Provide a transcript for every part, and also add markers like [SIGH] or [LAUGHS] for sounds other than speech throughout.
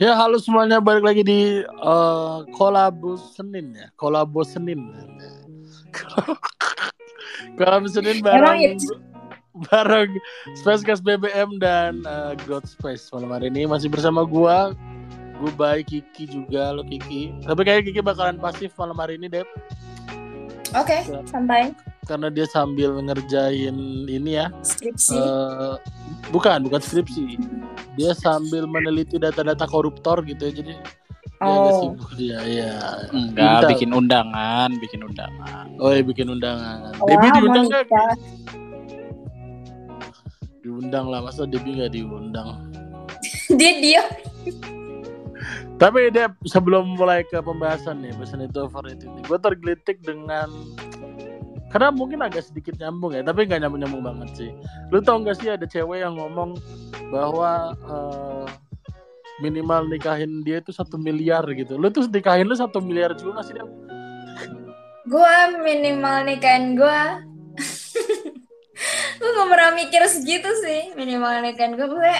Ya halo semuanya balik lagi di uh, kolabo Senin ya, kolabo Senin. [LAUGHS] kolabo Senin bareng [LAUGHS] bareng Spacecast BBM dan uh, God Space malam hari ini masih bersama gua, gue baik Kiki juga lo Kiki. Tapi kayak Kiki bakalan pasif malam hari ini Dep. Oke, santai. Karena dia sambil ngerjain ini ya. Skripsi. uh, bukan, bukan skripsi. Dia sambil meneliti data-data koruptor gitu ya. Jadi dia oh, sibuk dia ya. Enggak, Pintar. bikin undangan, bikin undangan. Oh, iya, bikin undangan. Wah, Debbie diundang nikah. Diundang lah, masa Debbie nggak diundang? [LAUGHS] Dia dia. Tapi Deb, sebelum mulai ke pembahasan nih, pesan itu overrated ini, gue tergelitik dengan karena mungkin agak sedikit nyambung ya, tapi nggak nyambung-nyambung banget sih. Lu tau gak sih ada cewek yang ngomong bahwa eh, minimal nikahin dia itu satu miliar gitu. Lu tuh nikahin lu satu miliar juga gak sih Deb? Gua minimal nikahin gua. [LAUGHS] gua gak pernah mikir segitu sih minimal nikahin gua. Gue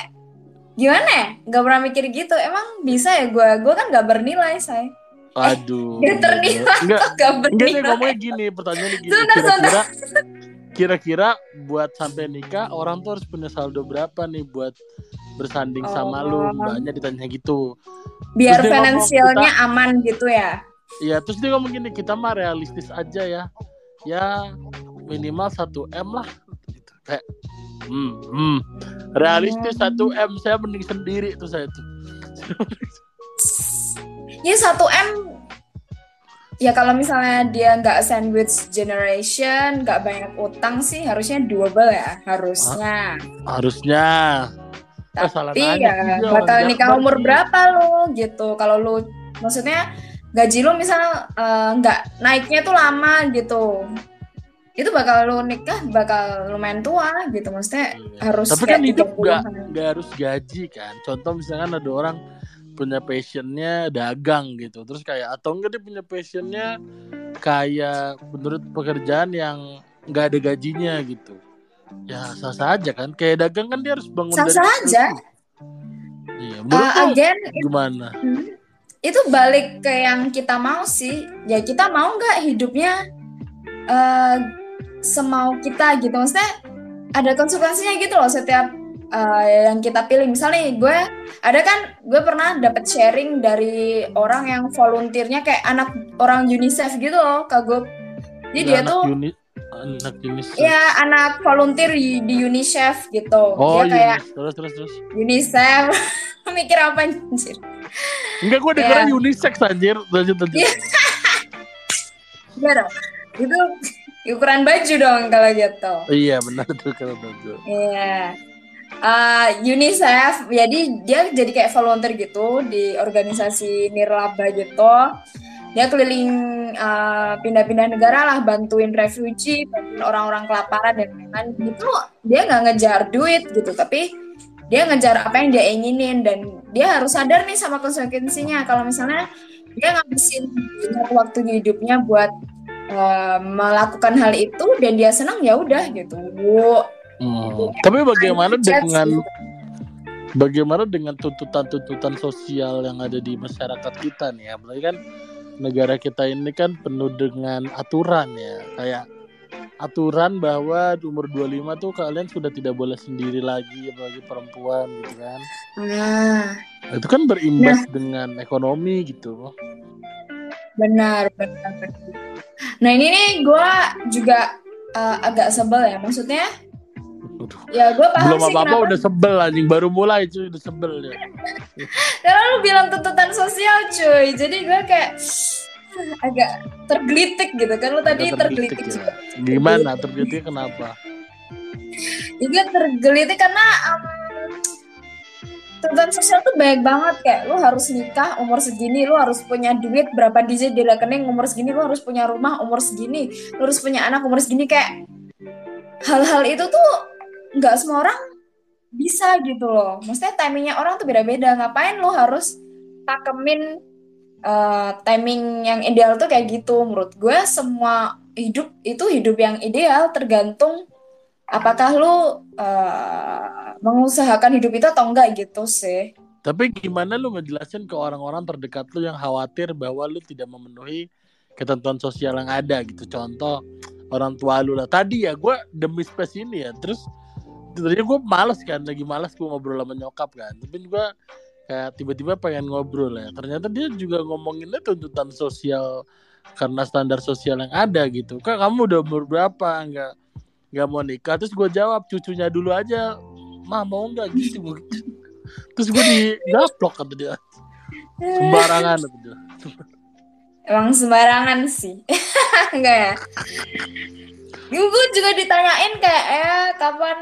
gimana ya? Gak pernah mikir gitu. Emang bisa ya gua? Gua kan gak bernilai, say. Aduh. Dia ternilai Enggak, Gak Enggak bernilai. ngomongnya gini, pertanyaannya gini. Kira-kira kira-kira buat sampai nikah orang tuh harus punya saldo berapa nih buat bersanding sama lu? Oh. Mbaknya ditanya gitu. Biar finansialnya aman gitu ya. Iya, terus dia ngomong gini, kita mah realistis aja ya. Ya minimal 1 M lah gitu. Kayak hmm, hmm. realistis 1 M saya mending sendiri tuh saya tuh. [LAUGHS] Ya 1 M Ya kalau misalnya dia nggak sandwich generation, nggak banyak utang sih harusnya doable ya, harusnya. Harusnya Eh, Tapi ya bakal nikah umur berapa lo gitu. Kalau lu maksudnya gaji lu misal eh, nggak naiknya tuh lama gitu. Itu bakal lu nikah bakal lumayan tua gitu. Maksudnya Iya. harus Tapi kan 30-an. nggak harus gaji kan. Contoh misalkan ada orang punya passionnya dagang gitu, terus kayak atau enggak dia punya passionnya kayak menurut pekerjaan yang nggak ada gajinya gitu. Ya sah sah aja kan. Kayak dagang kan dia harus bangun dari Sah-sah nol aja. Iya, menurut Uh, again gimana? Hmm. itu balik ke yang kita mau sih ya kita mau nggak hidupnya eh semau kita gitu maksudnya ada konsekuensinya gitu loh setiap eh, yang kita pilih misalnya nih, gue ada kan gue pernah dapat sharing dari orang yang volunteernya kayak anak orang UNICEF gitu loh kak gue jadi dia anak tuh uni, anak UNICEF. ya anak volunteer di, di UNICEF gitu Oh dia iya, kayak terus terus terus. UNICEF [LAUGHS] mikir apa anjir Enggak gue dengerin Iya. unisex anjir. Lanjut lanjut. Iya. [LAUGHS] Dong. Itu [LAUGHS] ukuran baju dong kalau gitu. Iya benar tuh kalau betul. Iya. Eh, UNICEF, jadi dia jadi kayak volunteer gitu di organisasi nirlaba gitu. Dia keliling eh, pindah-pindah negara lah, bantuin refugee, bantuin orang-orang kelaparan dan lain-lain. Itu dia nggak ngejar duit gitu, tapi dia ngejar apa yang dia inginin dan dia harus sadar nih sama konsekuensinya. Kalau misalnya dia ngabisin waktu hidupnya buat eh, melakukan hal itu dan dia senang ya udah gitu. Hmm. Tapi bagaimana dengan gitu. bagaimana dengan tuntutan-tuntutan sosial yang ada di masyarakat kita nih? Apalagi kan negara kita ini kan penuh dengan aturan ya. Kayak aturan bahwa di umur 25 tuh kalian sudah tidak boleh sendiri lagi apalagi perempuan gitu kan. Nah, Itu kan berimbas dengan ekonomi gitu. benar, benar, benar. Nah ini nih gue juga eh, agak sebel ya, maksudnya Aduh. ya gue paham Belum sih apa-apa kenapa. udah sebel anjing baru mulai cuy udah sebel ya. Karena [LAUGHS] lu bilang tuntutan sosial cuy, jadi gue kayak agak tergelitik gitu kan lu tadi Agak tergelitik tergelitik juga. ya. Gimana tergelitik kenapa? Juga tergelitik karena um, tuntutan sosial tuh banyak banget kayak lu harus nikah umur segini, lu harus punya duit berapa digit di rekening umur segini, lu harus punya rumah umur segini, lu harus punya anak umur segini kayak hal-hal itu tuh nggak semua orang bisa gitu loh. Maksudnya timingnya orang tuh beda-beda. Ngapain lu harus pakemin eh, timing yang ideal tuh kayak gitu? Menurut gue semua hidup itu hidup yang ideal tergantung apakah lu eh, mengusahakan hidup itu atau enggak gitu sih. Tapi gimana lu ngejelasin ke orang-orang terdekat lu yang khawatir bahwa lu tidak memenuhi ketentuan sosial yang ada gitu. Contoh orang tua lu lah. Tadi ya gue demi space ini ya. Terus tadinya gue males kan, lagi males gue ngobrol sama nyokap kan. Tapi gue kayak tiba-tiba pengen ngobrol ya. Ternyata dia juga ngomonginnya tuntutan sosial karena standar sosial yang ada gitu. Kak kamu udah umur berapa? Enggak nggak mau nikah. Terus gue jawab cucunya dulu aja. Mah mau nggak gitu? [LAUGHS] Terus gue di gaplok kata dia. Sembarangan kata dia. Emang sembarangan sih. [LAUGHS] Enggak ya? Gue juga ditanyain kayak eh kapan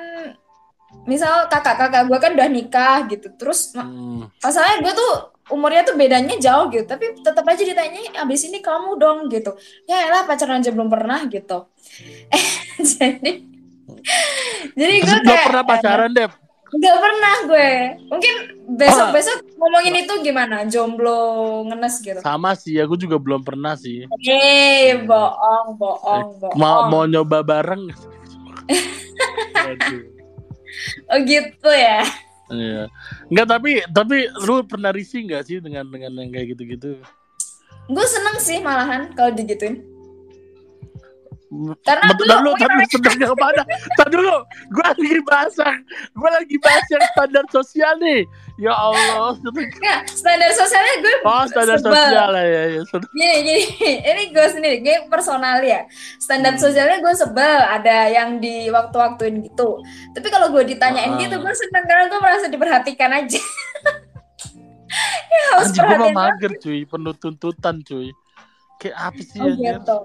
misal kakak-kakak gue kan udah nikah gitu. Terus Hmm. masalahnya gue tuh umurnya tuh bedanya jauh gitu. Tapi tetap aja ditanya abis ini kamu dong gitu. Ya elah pacaran aja belum pernah gitu. [LAUGHS] jadi jadi gue gue kayak pernah pacaran deh. Gak pernah gue. Mungkin besok-besok ngomongin itu gimana? Jomblo ngenes gitu. Sama sih, aku juga belum pernah sih. Eh, bohong, bohong, bohong. Mau mau nyoba bareng. [LAUGHS] Oh gitu ya. Iya. Enggak tapi tapi lu pernah risih nggak sih dengan dengan yang kayak gitu-gitu? Gue seneng sih malahan kalau digituin. Karena Betul dulu lu mungkin tapi sebenarnya ke mana? Tadi dulu, gue lagi bahas gue lagi bahas yang standar sosial nih. Ya Allah. ya, standar sosialnya gue Oh standar sebel. sosial ya. ya, ya. Gini, gini, [LAUGHS] ini gue sendiri, gue personal ya. Standar Hmm. sosialnya gue sebel, ada yang di waktu-waktuin gitu. Tapi kalau gue Ah. ditanyain gitu, gue seneng karena gue merasa diperhatikan aja. [LAUGHS] ya harus Anjir gue mah mager cuy, penuh tuntutan cuy. Kayak apa sih Oh anjir? gitu.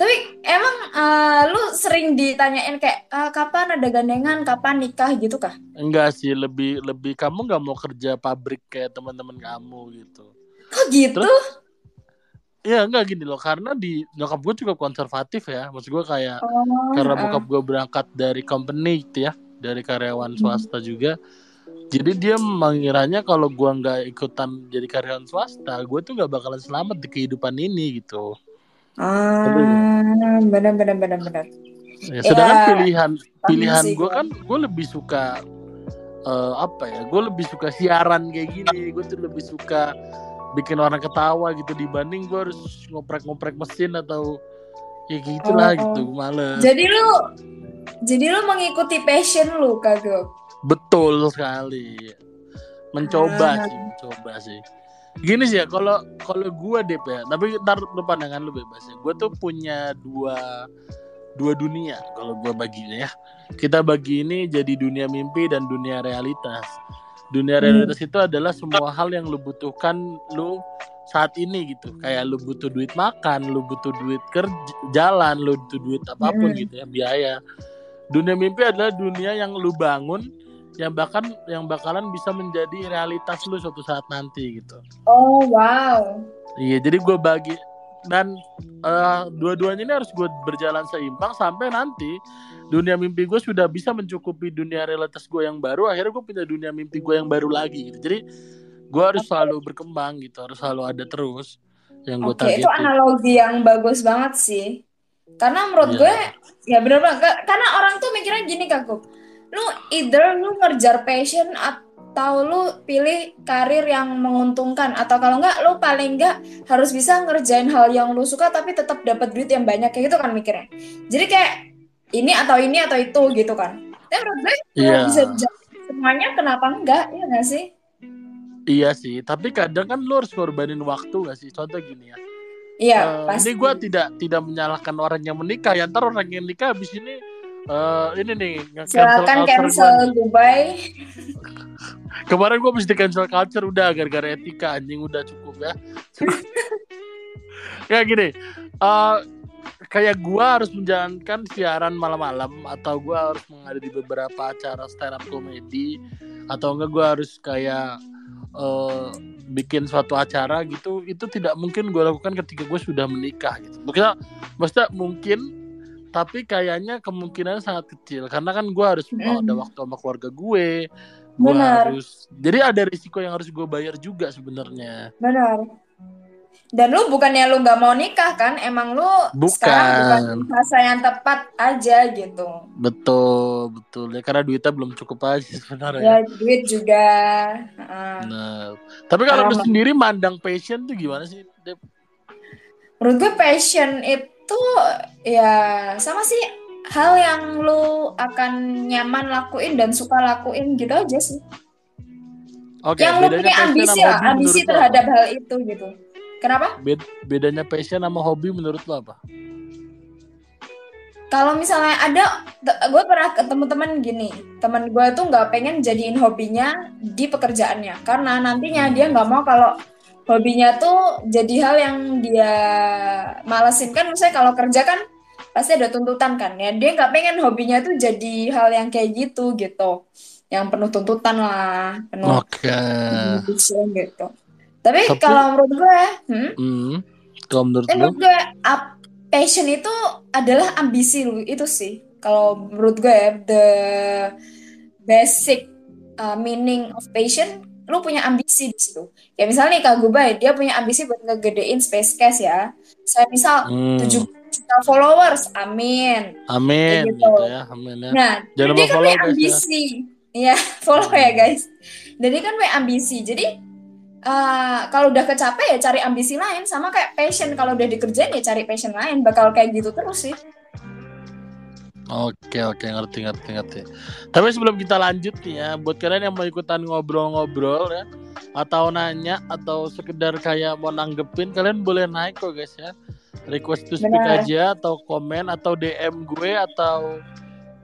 Tapi emang eh, lu sering ditanyain kayak "Ah, kapan ada gandengan, kapan nikah gitu kah? Enggak sih, lebih lebih kamu nggak mau kerja pabrik kayak teman-teman kamu gitu. Kok gitu? Ya enggak gini loh, karena di nyokap gue juga konservatif ya. Maksud gue kayak Oh, karena heeh. bokap gue berangkat dari company gitu ya, dari karyawan Hmm. swasta juga. Jadi dia mengiranya kalau gue nggak ikutan jadi karyawan swasta, gue tuh nggak bakalan selamat di kehidupan ini gitu. Ah, benar benar benar benar. Ya, sedangkan Ya, pilihan pilihan gue kan gue lebih suka eh, apa ya? Gue lebih suka siaran kayak gini. Gue tuh lebih suka bikin orang ketawa gitu dibanding gue harus ngoprek-ngoprek mesin atau ya gitulah Oh. gitu. Gue males. Jadi lu jadi lu mengikuti passion lu kagak? Betul sekali. Mencoba Ah. sih, mencoba sih. Gini sih ya, kalau kalau gue deh ya, tapi ntar lu pandangan lu bebas ya. Gue tuh punya dua dua dunia kalau gue baginya ya. Kita bagi ini jadi dunia mimpi dan dunia realitas. Dunia Hmm. realitas itu adalah semua hal yang lu butuhkan lu saat ini gitu. Kayak lu butuh duit makan, lu butuh duit kerja, jalan, lu butuh duit apa pun Hmm. gitu ya, biaya. Dunia mimpi adalah dunia yang lu bangun yang bahkan yang bakalan bisa menjadi realitas lu suatu saat nanti gitu. Oh wow. Iya, jadi gue bagi dan eh, dua-duanya ini harus gue berjalan seimbang sampai nanti dunia mimpi gue sudah bisa mencukupi dunia realitas gue yang baru. Akhirnya gue punya dunia mimpi gue yang baru lagi. Gitu. Jadi gue harus selalu berkembang gitu, harus selalu ada terus yang gue Oke, itu analogi yang bagus banget sih. Karena menurut Iya. gue ya bener banget. Ka- Karena orang tuh mikirnya gini kagum. Lu either lu ngejar passion atau lu pilih karir yang menguntungkan atau kalau enggak lu paling enggak harus bisa ngerjain hal yang lu suka tapi tetap dapat duit yang banyak kayak gitu kan mikirnya. Jadi kayak ini atau ini atau itu gitu kan. Tapi menurut gue Iya. bisa semuanya kenapa enggak ya nggak sih? Iya sih, tapi kadang kan lu harus ngorbanin waktu gak sih? Contoh gini ya. Iya, Eh, pasti. ini gue tidak tidak menyalahkan orang yang menikah ya ntar orang yang nikah habis ini eh ini nih Silakan cancel gua nih. Dubai. kemarin gue di cancel culture udah gara-gara etika anjing udah cukup ya [LAUGHS] ya gini eh kayak gue harus menjalankan siaran malam-malam atau gue harus menghadiri beberapa acara stand up comedy atau enggak gue harus kayak eh bikin suatu acara gitu itu tidak mungkin gue lakukan ketika gue sudah menikah gitu maksudnya maksudnya mungkin tapi kayaknya kemungkinannya sangat kecil karena kan gue harus Mm. ada waktu sama keluarga gue gue harus jadi ada risiko yang harus gue bayar juga sebenarnya Benar. Dan lu bukannya lu nggak mau nikah kan? Emang lu Bukan. sekarang bukan masa yang tepat aja gitu. Betul, betul. Ya karena duitnya belum cukup aja [LAUGHS] sebenarnya. Ya duit juga. Heeh. Nah, tapi kalau lu sendiri mandang passion tuh gimana sih? Dep? Menurut gue passion itu ya sama sih hal yang lu akan nyaman lakuin dan suka lakuin gitu aja sih. Oke, yang lu punya ambisi lah, ambisi terhadap apa? hal itu gitu. Kenapa? Bed- bedanya passion sama hobi menurut lo apa? Kalau misalnya ada, gue pernah ketemu teman gini, teman gue tuh nggak pengen jadiin hobinya di pekerjaannya, karena nantinya dia nggak mau kalau hobinya tuh jadi hal yang dia malesin kan, misalnya kalau kerja kan pasti ada tuntutan kan ya, dia nggak pengen hobinya tuh jadi hal yang kayak gitu gitu, yang penuh tuntutan lah, penuh Oke. competition gitu. Tapi, Tapi- kalau menurut gue, hmm, Hmm. Kalau menurut lo? menurut gue up- passion itu adalah ambisi lu itu sih. Kalau menurut gue ya, the basic uh, meaning of passion, lu punya ambisi di situ. Ya misalnya nih Kak Gubay, dia punya ambisi buat ngegedein Space Cast ya. Saya misal Hmm. 7 juta followers, amin. Amin gitu. gitu ya, amin ya. Nah, Jangan dia lupa kan follow, punya guys, ya. ambisi. Iya, [LAUGHS] follow ya guys. Dan dia kan punya ambisi. Jadi uh, kalau udah kecapai ya cari ambisi lain sama kayak passion kalau udah dikerjain ya cari passion lain bakal kayak gitu terus sih. Oke oke ngerti ngerti ngerti. Tapi sebelum kita lanjut nih ya, buat kalian yang mau ikutan ngobrol-ngobrol ya, atau nanya atau sekedar kayak mau nanggepin, kalian boleh naik kok guys ya. Request to speak Benar. aja atau komen atau DM gue atau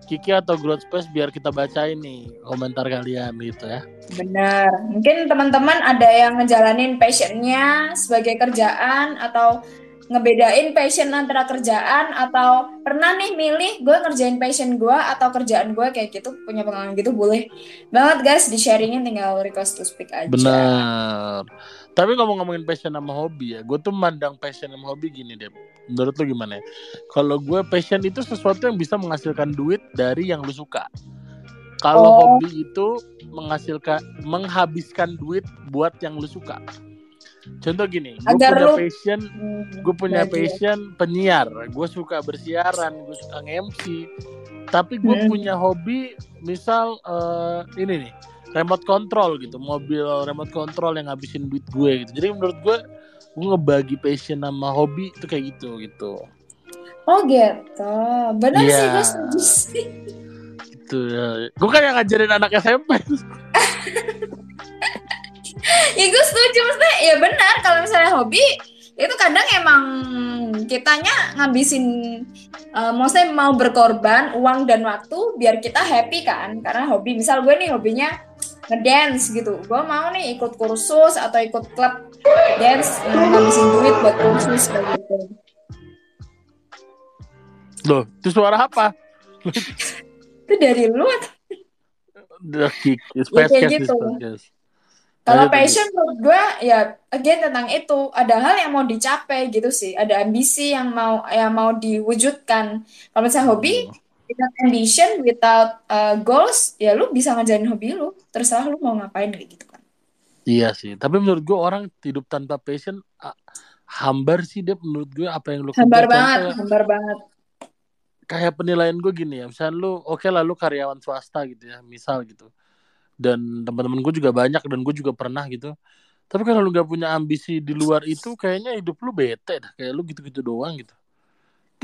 Kiki atau Growth Space biar kita bacain nih komentar kalian gitu ya. Benar. Mungkin teman-teman ada yang ngejalanin passionnya sebagai kerjaan atau ngebedain passion antara kerjaan atau pernah nih milih gue ngerjain passion gue atau kerjaan gue kayak gitu punya pengalaman gitu boleh banget guys di sharingin tinggal request to speak aja. Benar. Tapi ngomong-ngomongin passion sama hobi ya, gue tuh mandang passion sama hobi gini deh. Menurut lu gimana ya? Kalau gue passion itu sesuatu yang bisa menghasilkan duit dari yang lu suka. Kalau Oh. hobi itu menghasilkan menghabiskan duit buat yang lu suka. Contoh gini, gue punya lu- passion, Hmm, gue punya passion penyiar. Gue suka bersiaran, gue suka nge-MC. Tapi gue Hmm. punya hobi, misal eh, ini nih, remote control gitu, mobil remote control yang ngabisin duit gue gitu. Jadi menurut gue, gue ngebagi passion sama hobi itu kayak gitu gitu. Oh gitu, benar Iya. sih gue setuju sih. Gitu ya. Gue kan yang ngajarin anak SMP. [LAUGHS] [LAUGHS] ya gue setuju. Maksudnya ya benar kalau misalnya hobi itu kadang emang kitanya ngabisin eh, maksudnya mau berkorban uang dan waktu biar kita happy kan. Karena hobi misal gue nih hobinya ngedance gitu. Gue mau nih ikut kursus atau ikut klub dance eh, ngabisin duit buat kursus kayak gitu. Loh, itu suara apa? itu dari lu atau The kick, Ya, space kayak cast, gitu. Kalau passion menurut gue ya again tentang itu. Ada hal yang mau dicapai gitu sih. Ada ambisi yang mau yang mau diwujudkan. Kalau misalnya hobi without ambition without uh, goals ya lu bisa ngajarin hobi lu. Terserah lu mau ngapain kayak gitu kan. Iya sih, tapi menurut gue orang hidup tanpa passion ah, hambar sih deh menurut gue apa yang lu hambar banget Contoh, hambar banget. kayak penilaian gue gini ya, misalnya lu oke lah lu karyawan swasta gitu ya, misal gitu. Dan teman-teman gue juga banyak dan gue juga pernah gitu. Tapi kalau lu gak punya ambisi di luar itu, kayaknya hidup lu bete dah, kayak lu gitu-gitu doang gitu.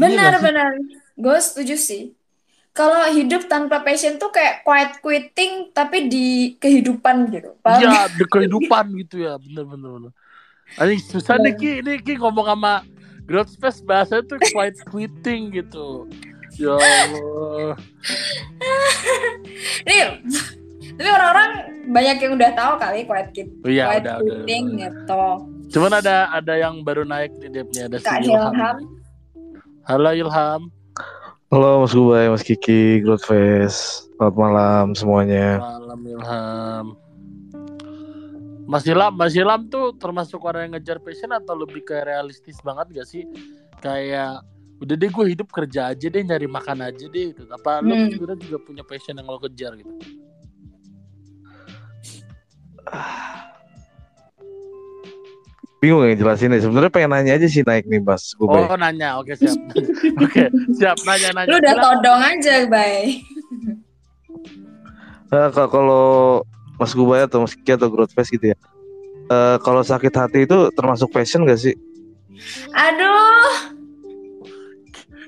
Iya benar benar gue setuju sih kalau hidup tanpa passion tuh kayak quiet quitting tapi di kehidupan gitu paham Iya, di kehidupan [LAUGHS] gitu ya, bener-bener. bener. Ini susah nih Ki, ini Ki ngomong sama Growth Space bahasa tuh quiet quitting gitu. Ya Allah. [LAUGHS] Nih, tapi orang-orang banyak yang udah tahu kali quiet quit Oh, iya, quiet udah, udah, quitting udah. gitu Cuman ada ada yang baru naik nih Depnya ada si Kak Ilham. Ilham. Halo Ilham. Halo Mas Gubay, Mas Kiki, Growth Face. Selamat malam semuanya. Malam Ilham. Mas Ilham, Mas Ilham tuh termasuk orang yang ngejar passion atau lebih kayak realistis banget gak sih? Kayak udah deh gue hidup kerja aja deh nyari makan aja deh gitu. Apa lo Hmm. sebenarnya juga punya passion yang lo kejar gitu? Bingung ya jelasin Sebenarnya pengen nanya aja sih naik nih Mas Gubay. Oh nanya, oke siap. [LAUGHS] oke siap nanya nanya. Lu udah todong aja, Bay. [LAUGHS] Eh, kalau- kalau Mas Gubay atau Mas Kiki atau Growth Fest gitu ya. Eh, kalau sakit hati itu termasuk passion gak sih? Aduh,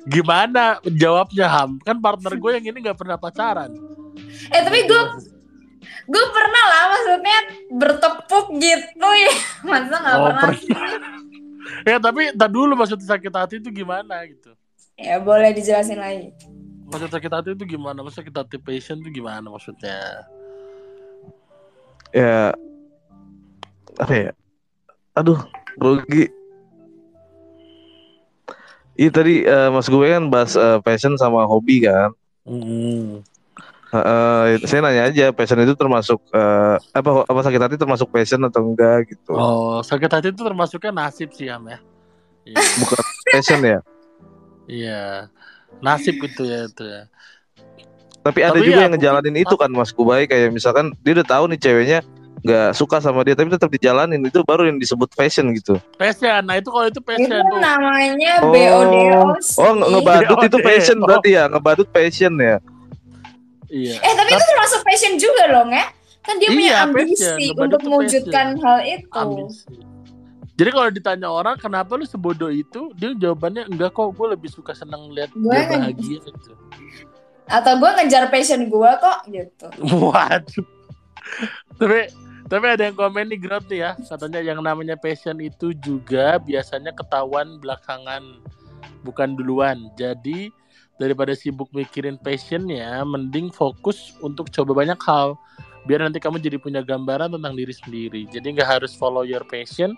Gimana jawabnya Ham? Kan partner gue yang ini nggak pernah pacaran. eh tapi gue gue pernah lah maksudnya bertepuk gitu ya. [LAUGHS] Masa nggak Oh, pernah? pernah. [LAUGHS] ya tapi tak dulu maksudnya sakit hati itu gimana gitu. Ya boleh dijelasin lagi. Maksud sakit hati itu gimana? Maksud sakit hati passion itu gimana maksudnya? Ya apa ya? Aduh, grogi. Iya tadi eh, Mas Gubay kan bahas eh, passion sama hobi kan. Hmm. Eh, saya nanya aja passion itu termasuk eh, apa apa sakit hati termasuk passion atau enggak gitu. Oh, sakit hati itu termasuknya nasib sih Ham ya. Iya. Bukan passion ya. Iya. Nasib gitu ya itu ya. Tapi ada Tapi juga ya, yang ngejalanin itu kan Mas Gubay kayak misalkan dia udah tahu nih ceweknya nggak suka sama dia tapi tetap dijalanin itu baru yang disebut passion gitu. Passion. Nah, itu kalau itu Itu passion tuh. namanya Oh, BODOS. oh nge- ngebadut itu Oh. berarti ya ngebadut passion ya. Iya. Eh tapi itu termasuk passion juga loh, nge. Kan dia punya Iya, ambisi passion. Ngebadut untuk mewujudkan hal itu. ambisi. Jadi kalau ditanya orang kenapa lu sebodoh itu, dia jawabannya enggak kok, gue lebih suka seneng lihat Gue dia bahagia gitu. Atau gue ngejar passion gue kok gitu. Waduh. tapi tapi ada yang komen nih Grot nih ya, katanya yang namanya passion itu juga biasanya ketahuan belakangan, bukan duluan. Jadi daripada sibuk mikirin passionnya, mending fokus untuk coba banyak hal. Biar nanti kamu jadi punya gambaran tentang diri sendiri. Jadi nggak harus follow your passion,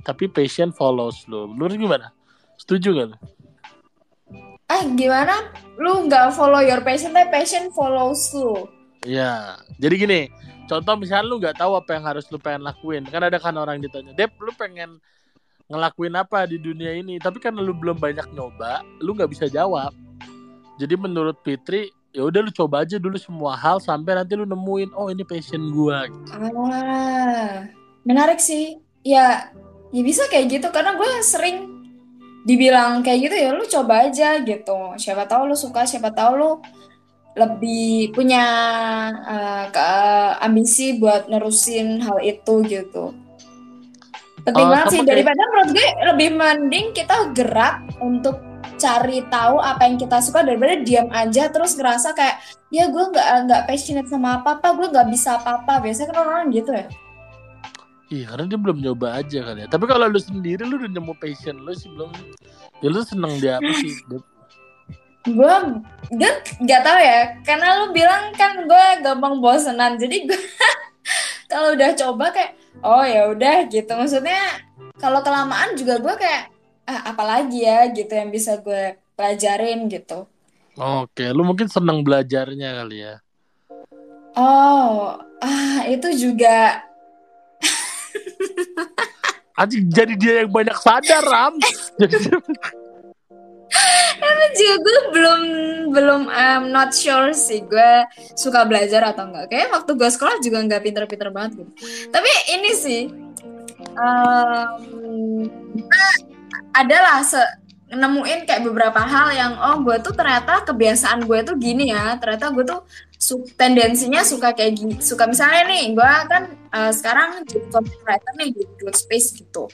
tapi passion follows lo. Lu gimana? Setuju gak lu? Ah gimana? Lu nggak follow your passion, tapi passion follows lu. Iya. Jadi gini, contoh misalnya lu nggak tahu apa yang harus lu pengen lakuin. Kan ada kan orang ditanya, Dep, lu pengen ngelakuin apa di dunia ini? Tapi kan lu belum banyak nyoba, lu nggak bisa jawab. Jadi menurut Fitri, ya udah lu coba aja dulu semua hal sampai nanti lu nemuin, oh ini passion gua. Ah, menarik sih. Ya, ya bisa kayak gitu karena gue sering dibilang kayak gitu ya lu coba aja gitu. Siapa tahu lu suka, siapa tahu lu lebih punya eh, ke- ambisi buat nerusin hal itu gitu. Penting banget sama sih kayak- daripada menurut gue lebih mending kita gerak untuk cari tahu apa yang kita suka daripada diam aja terus ngerasa kayak ya gue nggak nggak passionate sama apa apa gue nggak bisa apa apa biasanya kan orang gitu ya Iya, karena dia belum nyoba aja kali ya. Tapi kalau lu sendiri lu udah nemu passion lu sih belum. Ya lu seneng di apa sih? Gue gue nggak tahu ya karena lu bilang kan gue gampang bosenan jadi gue [LAUGHS] kalau udah coba kayak oh ya udah gitu maksudnya kalau kelamaan juga gue kayak ah, apalagi ya gitu yang bisa gue pelajarin gitu Oke, lu mungkin seneng belajarnya kali ya. oh ah itu juga Anjing jadi dia yang banyak sadar, Ram. [LAUGHS] Tapi juga gue belum belum I'm not sure sih gue suka belajar atau enggak. Kayak waktu gue sekolah juga nggak pinter-pinter banget gitu. Tapi ini sih um, adalah se nemuin kayak beberapa hal yang oh gue tuh ternyata kebiasaan gue tuh gini ya. Ternyata gue tuh su- tendensinya suka kayak gini. Suka misalnya nih gue kan eh, sekarang jadi content writer nih di Good Space gitu.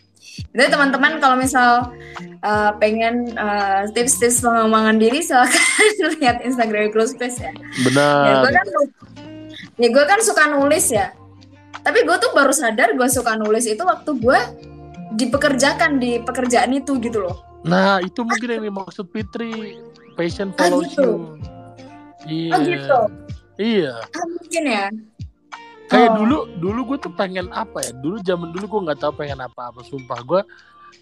Jadi teman-teman kalau misal uh, pengen uh, tips-tips pengembangan diri silakan [LAUGHS] lihat Instagram Close Space ya. Ya Benar. gue kan ya gue kan suka nulis ya. Tapi gue tuh baru sadar gue suka nulis itu waktu gue dipekerjakan di pekerjaan itu gitu loh. Nah, itu mungkin yang dimaksud Fitri. Passion Ah, follows gitu. you. Iya. Oh gitu. Iya. Ah, mungkin ya. Kayak Oh. dulu, dulu gue tuh pengen apa ya? Dulu zaman dulu gue nggak tahu pengen apa-apa. Sumpah gue,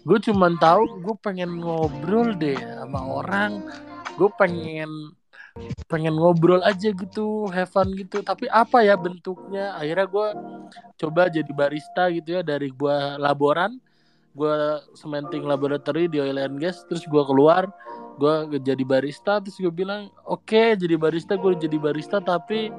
gue cuman tahu gue pengen ngobrol deh sama orang. Gue pengen pengen ngobrol aja gitu, have fun gitu. Tapi apa ya bentuknya? Akhirnya gue coba jadi barista gitu ya dari gue laboran, gue cementing laboratory di oil and gas. Terus gue keluar, gue jadi barista. Terus gue bilang, oke jadi barista, gue jadi barista. Tapi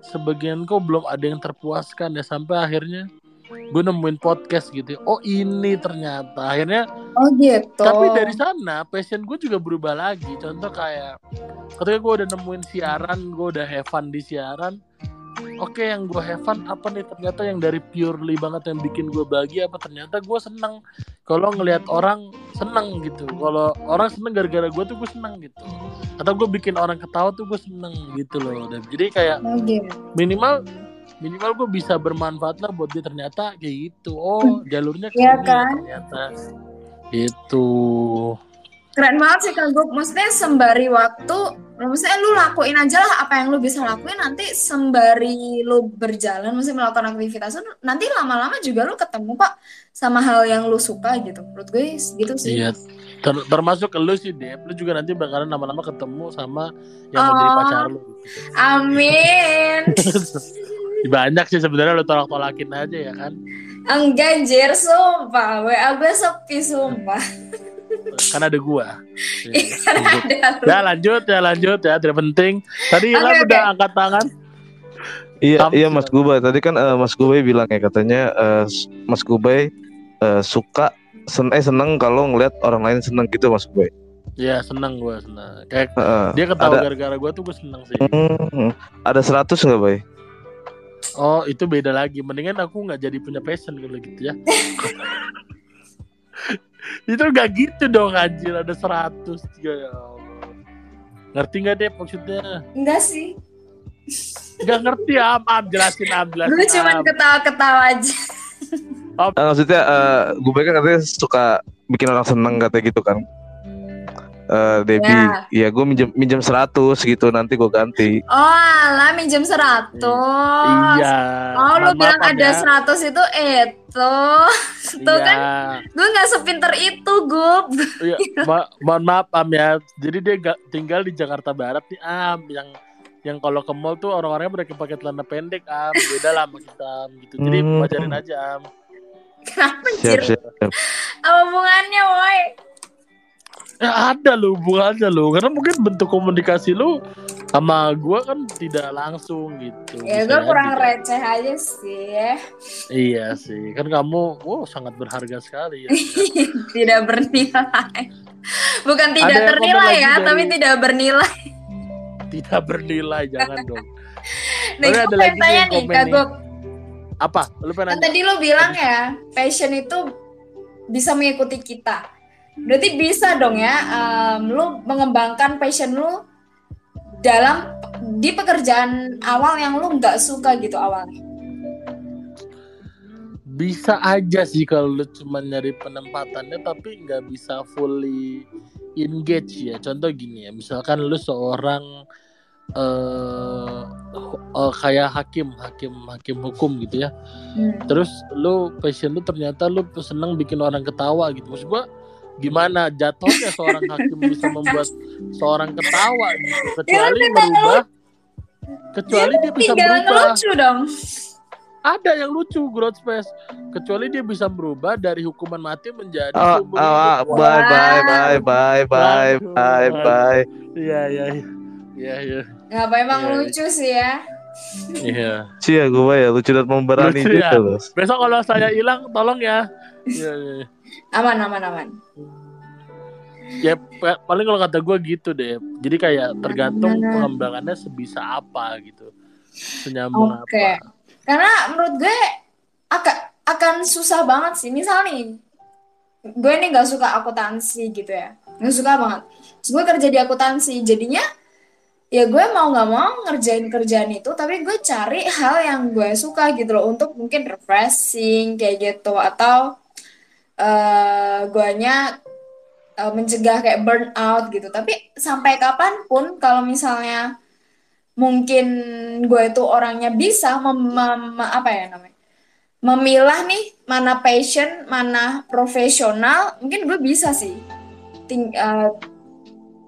sebagian kok belum ada yang terpuaskan ya sampai akhirnya gue nemuin podcast gitu oh ini ternyata akhirnya Oh gitu. tapi dari sana passion gue juga berubah lagi contoh kayak ketika gue udah nemuin siaran gue udah have fun di siaran oke yang gue have fun apa nih? Ternyata yang dari purely banget yang bikin gue bahagia apa? Ternyata gue seneng. Kalau ngelihat orang seneng gitu. Kalau orang seneng gara-gara gue tuh gue seneng gitu. Atau gue bikin orang ketawa tuh gue seneng gitu loh Dan jadi kayak minimal minimal gue bisa bermanfaat lah buat dia ternyata kayak gitu. Oh jalurnya ke Iya sini kan? ternyata. Itu Keren banget sih Kak Gup. Maksudnya sembari waktu, maksudnya lu lakuin aja lah apa yang lu bisa lakuin nanti sembari lu berjalan, maksudnya melakukan aktivitas lu, nanti lama-lama juga lu ketemu kok sama hal yang lu suka gitu. Menurut gue gitu sih. iya Ter- termasuk lu sih Dep lu juga nanti bakalan lama-lama ketemu sama yang mau jadi Oh. pacar lu Amin. [LAUGHS] banyak sih sebenarnya lu tolak-tolakin aja ya kan Enggak anjir, sumpah. WA gue sepi, sumpah. Kan ada gua Iya, Ya, lu. ya lanjut ya lanjut ya tidak penting tadi Ilham oke. udah angkat tangan Iya, Tam- iya Mas Gubay. Tadi kan eh, Mas Gubay bilang ya katanya eh, s- Mas Gubay eh, suka sen eh seneng kalau ngelihat orang lain seneng gitu Mas Gubay. ya seneng gua seneng kayak Heeh. dia ketawa gara-gara gua tuh gua seneng sih Hmm, ada 100 nggak Bay? Oh itu beda lagi. Mendingan aku nggak jadi punya passion kalau gitu ya. [LAUGHS] [LAUGHS] itu nggak gitu dong anjir ada 100 ya Allah. Ngerti nggak deh maksudnya? Enggak sih. Nggak ngerti am, am jelasin am jelasin. Gue cuman ketawa-ketawa aja. Ah, maksudnya eh Gubay kan katanya suka bikin orang seneng katanya gitu kan. Eh Debbie, Ya. ya gue minjem minjem 100 gitu nanti gue ganti. Oh, alah minjem 100. Iya. Oh, lu bilang maaf, Am, ada ya. 100 itu itu. [LAUGHS] Tuh Iya. kan gue nggak sepinter itu, Gup. Iya, [LAUGHS] ma- mohon maaf Am ya. Jadi dia gak tinggal di Jakarta Barat nih Am yang yang kalau ke mall tuh orang-orangnya mereka pakai celana pendek Am. Beda lah sama kita Am gitu. Jadi Hmm. wajarin aja Am. Kenapa siap. siap. Apa hubungannya, woi? Ya ada lo hubungannya lo karena mungkin bentuk komunikasi lu sama gua kan tidak langsung gitu. Ya gue kurang aja. receh aja sih. Iya sih, kan kamu wow sangat berharga sekali ya. [LAUGHS] tidak bernilai. Bukan Ada tidak yang ternilai ya, dari- tapi tidak bernilai. tidak bernilai jangan dong. [LAUGHS] Nih, gue ada lagi tanya nih. Gup. Apa? Lu pengen Kan nanya? tadi lu bilang ya, passion itu bisa mengikuti kita. Berarti bisa dong ya, em, lu mengembangkan passion lu dalam di pekerjaan awal yang lu nggak suka gitu awalnya. Bisa aja sih kalau lu cuma nyari penempatannya tapi nggak bisa fully engage ya. Contoh gini ya, misalkan lu seorang eh eh, kayak hakim, hakim, hakim hukum gitu ya. Hmm. Terus lu passion lu ternyata lu seneng bikin orang ketawa gitu. Maksud gua gimana jatuhnya seorang hakim bisa membuat seorang ketawa gitu kecuali merubah kecuali dia bisa Tinggal berubah ngelucu dong. ada yang lucu growth space kecuali dia bisa berubah dari hukuman mati menjadi Oh, oh, ah. Wah, bye bye bye bye bye bye bye. iya iya iya iya iya Nggak apa emang Iya, iya. lucu sih ya. iya Cia gue ya lucu dan memberani Lucu ya. loh. besok kalau saya hilang tolong ya iya iya iya. Aman aman aman. ya pa- paling kalau kata gue gitu deh jadi kayak tergantung Nah. pengembangannya sebisa apa gitu senyambung Oke. apa Karena menurut gue akan akan susah banget sih. Misal nih, gue nih nggak suka akuntansi gitu ya, nggak suka banget. Terus gue kerja di akuntansi, jadinya ya gue mau nggak mau ngerjain kerjaan itu, tapi gue cari hal yang gue suka gitu loh untuk mungkin refreshing kayak gitu atau eh guanya eh, mencegah kayak burnout gitu. Tapi sampai kapan pun kalau misalnya mungkin gue itu orangnya bisa mem- mem- apa ya namanya? Memilah nih mana passion mana profesional mungkin gue bisa sih ting eh,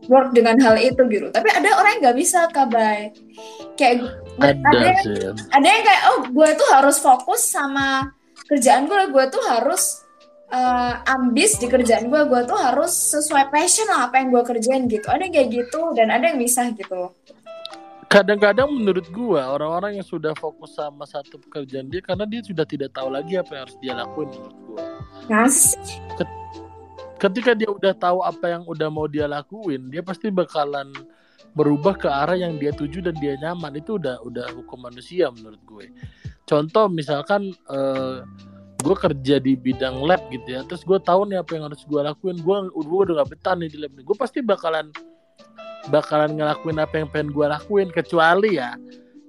work dengan hal itu gitu. Tapi ada orang yang nggak bisa kabay kayak ada ada sih. ada yang kayak oh gue tuh harus fokus sama kerjaan gue gue tuh harus eh, ambis di kerjaan gue gue tuh harus sesuai passion lah apa yang gue kerjain gitu. Ada yang kayak gitu dan ada yang bisa gitu. Kadang-kadang menurut gua orang-orang yang sudah fokus sama satu pekerjaan dia karena dia sudah tidak tahu lagi apa yang harus dia lakuin menurut Ngasih. ketika dia udah tahu apa yang udah mau dia lakuin dia pasti bakalan berubah ke arah yang dia tuju dan dia nyaman. Itu udah udah hukum manusia menurut gue. Contoh misalkan eh, gue kerja di bidang lab gitu ya. Terus gue tahu nih apa yang harus gue lakuin. Gue gue udah gak betah nih di lab nih. Gue pasti bakalan bakalan ngelakuin apa yang pengen gue lakuin. Kecuali ya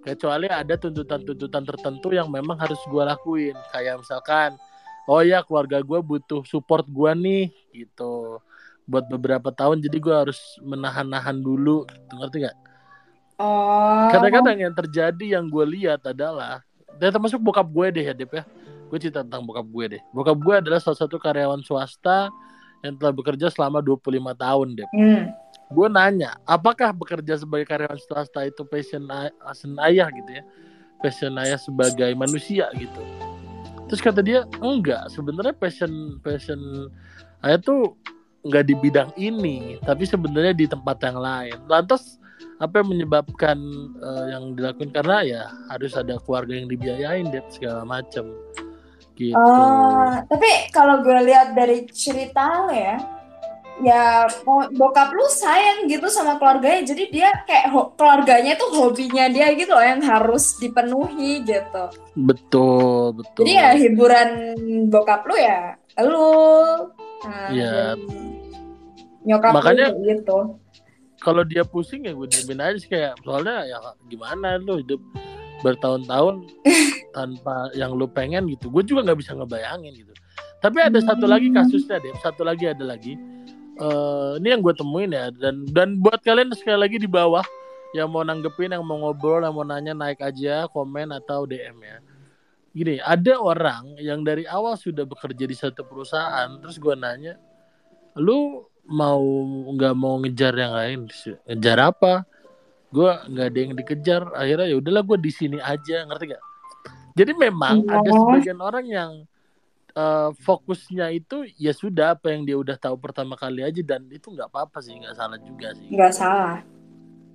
kecuali ada tuntutan-tuntutan tertentu yang memang harus gue lakuin. Kayak misalkan oh ya keluarga gue butuh support gue nih gitu. Buat beberapa tahun jadi gue harus menahan-nahan dulu. Gitu, ngerti gak? Oh. Kadang-kadang yang terjadi yang gue lihat adalah dan termasuk bokap gue deh ya Dep ya gue cerita tentang bokap gue deh. Bokap gue adalah salah satu karyawan swasta yang telah bekerja selama 25 tahun Dep. Hmm. gue nanya apakah bekerja sebagai karyawan swasta itu passion, ay- passion ayah gitu ya? Passion ayah sebagai manusia gitu? Terus kata dia enggak sebenarnya passion passion ayah tuh enggak di bidang ini tapi sebenarnya di tempat yang lain. Lantas apa yang menyebabkan eh, yang dilakukan? Karena ya harus ada keluarga yang dibiayain deh segala macam gitu Oh, tapi kalau gue lihat dari cerita lo ya, ya bokap lu sayang gitu sama keluarganya, jadi dia kayak keluarganya tuh hobinya dia gitu loh yang harus dipenuhi gitu. betul betul Jadi ya hiburan bokap lu ya lu, nah, Iya. nyokap Makanya- lu gitu. kalau dia pusing ya gue diemin aja sih kayak soalnya ya gimana lu hidup bertahun-tahun [LAUGHS] tanpa yang lu pengen gitu. Gue juga nggak bisa ngebayangin gitu. Tapi ada satu lagi kasusnya deh satu lagi ada lagi. Eh ini yang gue temuin ya dan dan buat kalian sekali lagi di bawah yang mau nanggepin yang mau ngobrol yang mau nanya naik aja komen atau DM ya. Gini ada orang yang dari awal sudah bekerja di satu perusahaan terus gue nanya lu mau nggak mau ngejar yang lain? Ngejar apa gue nggak ada yang dikejar akhirnya ya udahlah gue di sini aja ngerti gak jadi memang Iya. ada sebagian orang yang eh, fokusnya itu ya sudah apa yang dia udah tahu pertama kali aja dan itu nggak apa-apa sih nggak salah juga sih Nggak salah.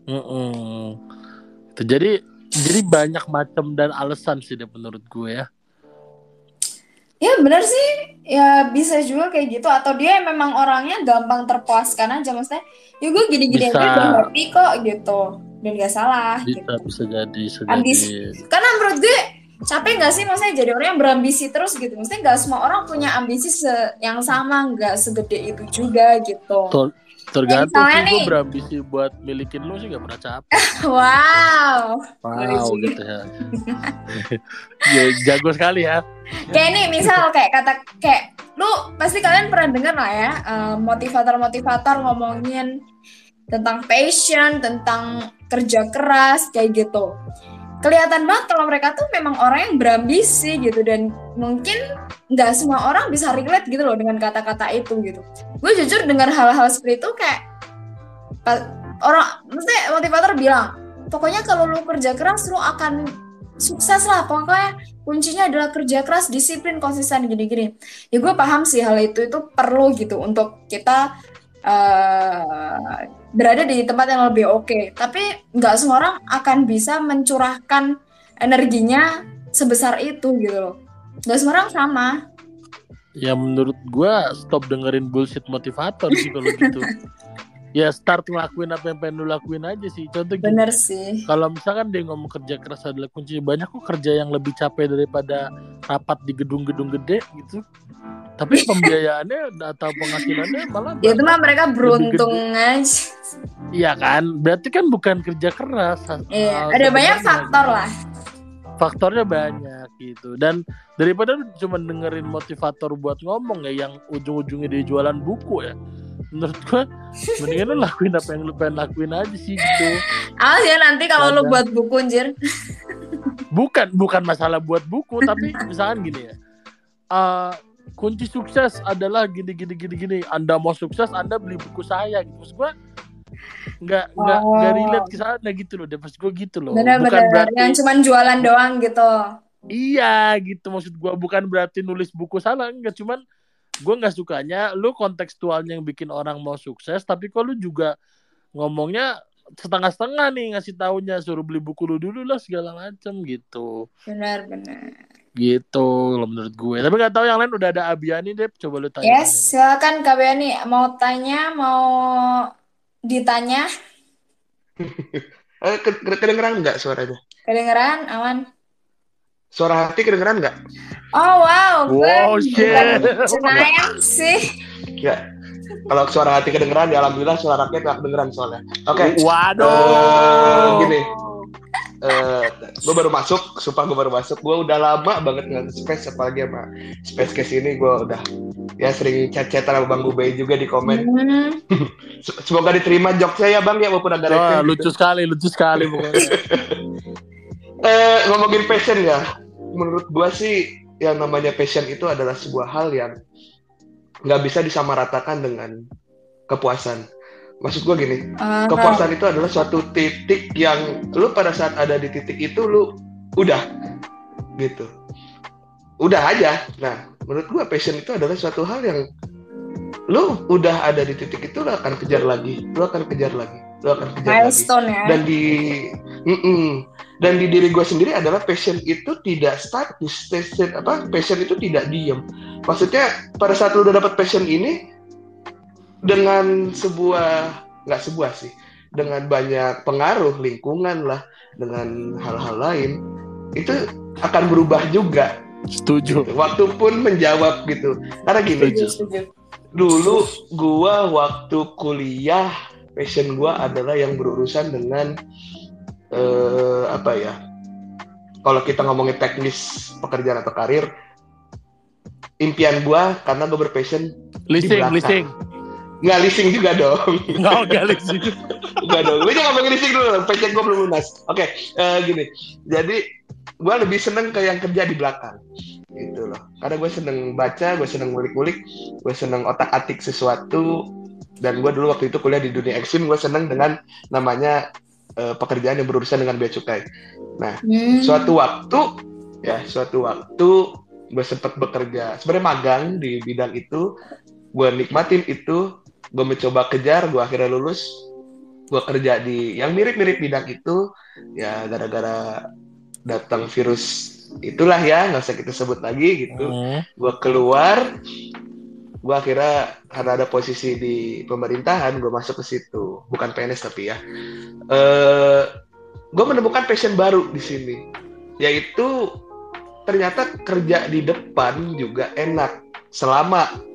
Mm-mm. Itu jadi jadi banyak macam dan alasan sih deh menurut gue ya Ya bener sih, ya bisa juga kayak gitu. Atau dia memang orangnya gampang terpuaskan aja, maksudnya, ya gue gini-gini aja udah happy kok gitu. Dan gak salah bisa gitu. bisa jadi bisa Ambisi. jadi Karena menurut gue capek gak sih maksudnya jadi orang yang berambisi terus gitu. Maksudnya gak semua orang punya ambisi se- yang sama, gak segede itu juga gitu. Tuh. tergantung sih gue berambisi buat milikin lu sih gak pernah capek [LAUGHS] Wow. Wow gitu ya [LAUGHS] ya jago sekali ya Kayak nih misal kayak kata kayak lu pasti kalian pernah dengar lah ya eh, motivator-motivator ngomongin tentang passion, tentang kerja keras kayak gitu. Kelihatan banget kalau mereka tuh memang orang yang berambisi gitu dan mungkin nggak semua orang bisa relate gitu loh dengan kata-kata itu gitu. Gue jujur dengar hal-hal seperti itu kayak orang mesti motivator bilang pokoknya kalau lu kerja keras lu akan sukses lah pokoknya kuncinya adalah kerja keras disiplin konsisten gini-gini ya gue paham sih hal itu itu perlu gitu untuk kita eh, berada di tempat yang lebih oke. Tapi nggak semua orang akan bisa mencurahkan energinya sebesar itu gitu loh. Nggak semua orang sama. Ya menurut gue stop dengerin bullshit motivator sih kalau gitu. [LAUGHS] Ya start ngelakuin apa yang pengen lu lakuin aja sih. Contoh bener sih. kalau misalkan dia ngomong kerja keras adalah kunci banyak kok kerja yang lebih capek daripada rapat di gedung-gedung gede gitu tapi pembiayaannya atau penghasilannya malah ya itu mah mereka beruntung aja. Iya kan? Berarti kan bukan kerja keras iya ada banyak faktor lah. Faktornya banyak gitu. Dan daripada cuma dengerin motivator buat ngomong ya yang ujung-ujungnya dia jualan buku ya menurut gua [LAUGHS] mendingan lu lakuin apa yang lu pengen lakuin aja sih gitu. Awas ya nanti kalau lu buat buku anjir bukan bukan masalah buat buku tapi misalkan gini ya. Eh, kunci sukses adalah gini gini gini gini. Anda mau sukses anda beli buku saya gitu. Maksud gua nggak nggak Oh. nggak relate ke sana gitu loh. Deh pas gua gitu loh. Bukan bener-bener berarti yang cuman jualan doang gitu. Iya gitu. Maksud gua bukan berarti nulis buku salah. Enggak cuman gua nggak sukanya lu kontekstualnya yang bikin orang mau sukses tapi kok lu juga ngomongnya setengah-setengah nih ngasih taunya suruh beli buku lu dulu lah segala macem gitu. Benar benar gitu kalau menurut gue tapi nggak tahu yang lain udah ada Abiani deh coba lu tanya yes silakan Kak Beni mau tanya mau ditanya [LAUGHS] Eh, ke- ke- kedengeran nggak suaranya? kedengeran aman Suara hati kedengeran nggak? oh wow Wow, shit. Senayan sih Ya. Kalau suara hati kedengeran, ya alhamdulillah suara rakyat nggak kedengeran soalnya. Oke. waduh Eh, gini. Eh, gue baru masuk, sumpah gue baru masuk. Gue udah lama banget nggak space, apalagi sama space case ini gue udah ya sering chat-chatan sama Bang Gubey juga di komen. Hmm, Se- [LAUGHS] Semoga diterima jokesnya ya Bang ya walaupun agak Wah, gitu. lucu sekali lucu sekali pokoknya [LAUGHS] Eh, ngomongin passion ya, menurut gua sih yang namanya passion itu adalah sebuah hal yang nggak bisa disamaratakan dengan kepuasan. Maksud gua gini, ah, kepuasan itu adalah suatu titik yang lu pada saat ada di titik itu lu udah gitu, udah aja. Nah, menurut gua passion itu adalah suatu hal yang lu udah ada di titik itu lu akan kejar lagi, lu akan kejar lagi, lu akan kejar lagi. Milestone ya. Dan di Mm-mm. dan di diri gue sendiri adalah passion itu tidak statis passion apa passion itu tidak diem. Maksudnya pada saat lu udah dapat passion ini dengan sebuah nggak sebuah sih dengan banyak pengaruh lingkungan lah dengan hal-hal lain itu akan berubah juga. Setuju. Gitu. waktu pun menjawab gitu. Karena gini setuju. Setuju. dulu gua waktu kuliah passion gua adalah yang berurusan dengan eh, apa ya kalau kita ngomongin teknis pekerjaan atau karir impian gua karena gue berpassion leasing belakang. leasing nggak leasing juga dong [LAUGHS] nggak enggak leasing Enggak dong, gue jangan ngomongin leasing dulu, paycheck gue belum lunas. Oke, eh, gini, jadi gue lebih seneng ke yang kerja di belakang, gitu loh. Karena gue seneng baca, gue seneng ngulik-ngulik, gue seneng otak-atik sesuatu, dan gue dulu waktu itu kuliah di dunia eksim, gue seneng dengan namanya eh, pekerjaan yang berurusan dengan bea cukai. Hmm. Suatu waktu, ya, suatu waktu gue sempat bekerja, sebenarnya magang di bidang itu, gue nikmatin itu, gue mencoba kejar, gue akhirnya lulus, gue kerja di yang mirip-mirip bidang itu, ya gara-gara datang virus itulah ya, nggak usah kita sebut lagi gitu. Hmm. Gue keluar, gue akhirnya karena ada posisi di pemerintahan, gue masuk ke situ, bukan PNS tapi ya. Eh, gue menemukan passion baru di sini, yaitu ternyata kerja di depan juga enak selama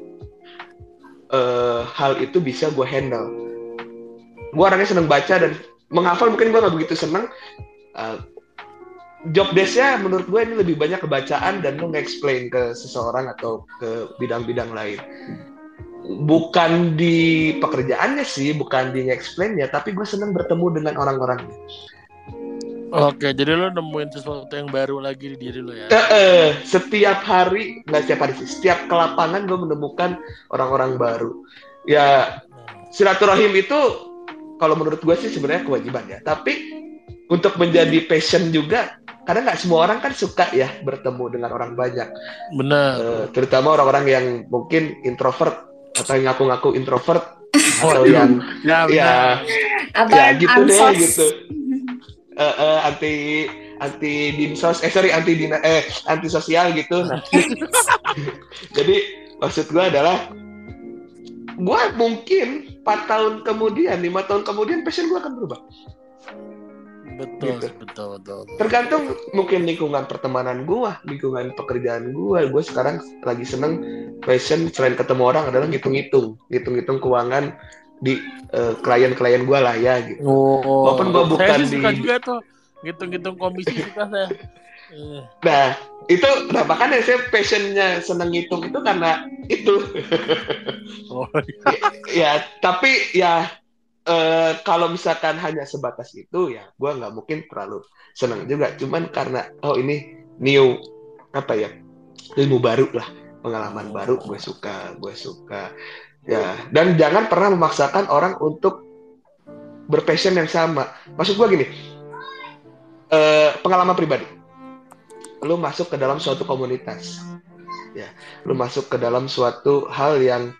eh, hal itu bisa gue handle. Gue orangnya seneng baca dan menghafal mungkin gue nggak begitu seneng. Eh, job desk-nya menurut gue ini lebih banyak kebacaan dan lo nge-explain ke seseorang atau ke bidang-bidang lain. Bukan di pekerjaannya sih, bukan di nge-explain ya, tapi gue seneng bertemu dengan orang-orang. Oke jadi lo nemuin sesuatu yang baru lagi di diri lo ya Eh, eh, setiap hari, nggak setiap hari sih, setiap ke lapangan gue menemukan orang-orang baru. Ya, silaturahim itu kalau menurut gue sih sebenarnya kewajiban ya. Tapi untuk menjadi passion juga, karena nggak semua orang kan suka ya bertemu dengan orang banyak. bener Eh, terutama orang-orang yang mungkin introvert atau yang ngaku-ngaku introvert [LAUGHS] atau Waduh. yang ya, ya Atau ya yang gitu deh gitu. Eh, eh, anti anti dinsos eh sorry anti dina eh anti sosial gitu. Nah. [LAUGHS] Jadi maksud gue adalah gue mungkin 4 tahun kemudian lima tahun kemudian passion gue akan berubah. Betul Gitu. betul betul. Tergantung mungkin lingkungan pertemanan gue lingkungan pekerjaan gue gue sekarang lagi seneng passion selain ketemu orang adalah ngitung-ngitung. Ngitung-ngitung keuangan di eh, klien-klien gue lah ya gitu oh Walaupun gua bukan saya sih suka di- juga tuh ngitung-ngitung komisi suka saya Eh, Nah, itu nah makanya saya passionnya seneng ngitung itu karena itu. oh, ya, tapi ya eh, kalau misalkan hanya sebatas itu ya gue nggak mungkin terlalu seneng juga. Cuman karena oh ini new apa ya ilmu baru lah, pengalaman baru gue suka, gue suka. Ya, dan jangan pernah memaksakan orang untuk berpassion yang sama. Maksud gue gini, eh, pengalaman pribadi. Lu masuk ke dalam suatu komunitas, ya, lu masuk ke dalam suatu hal yang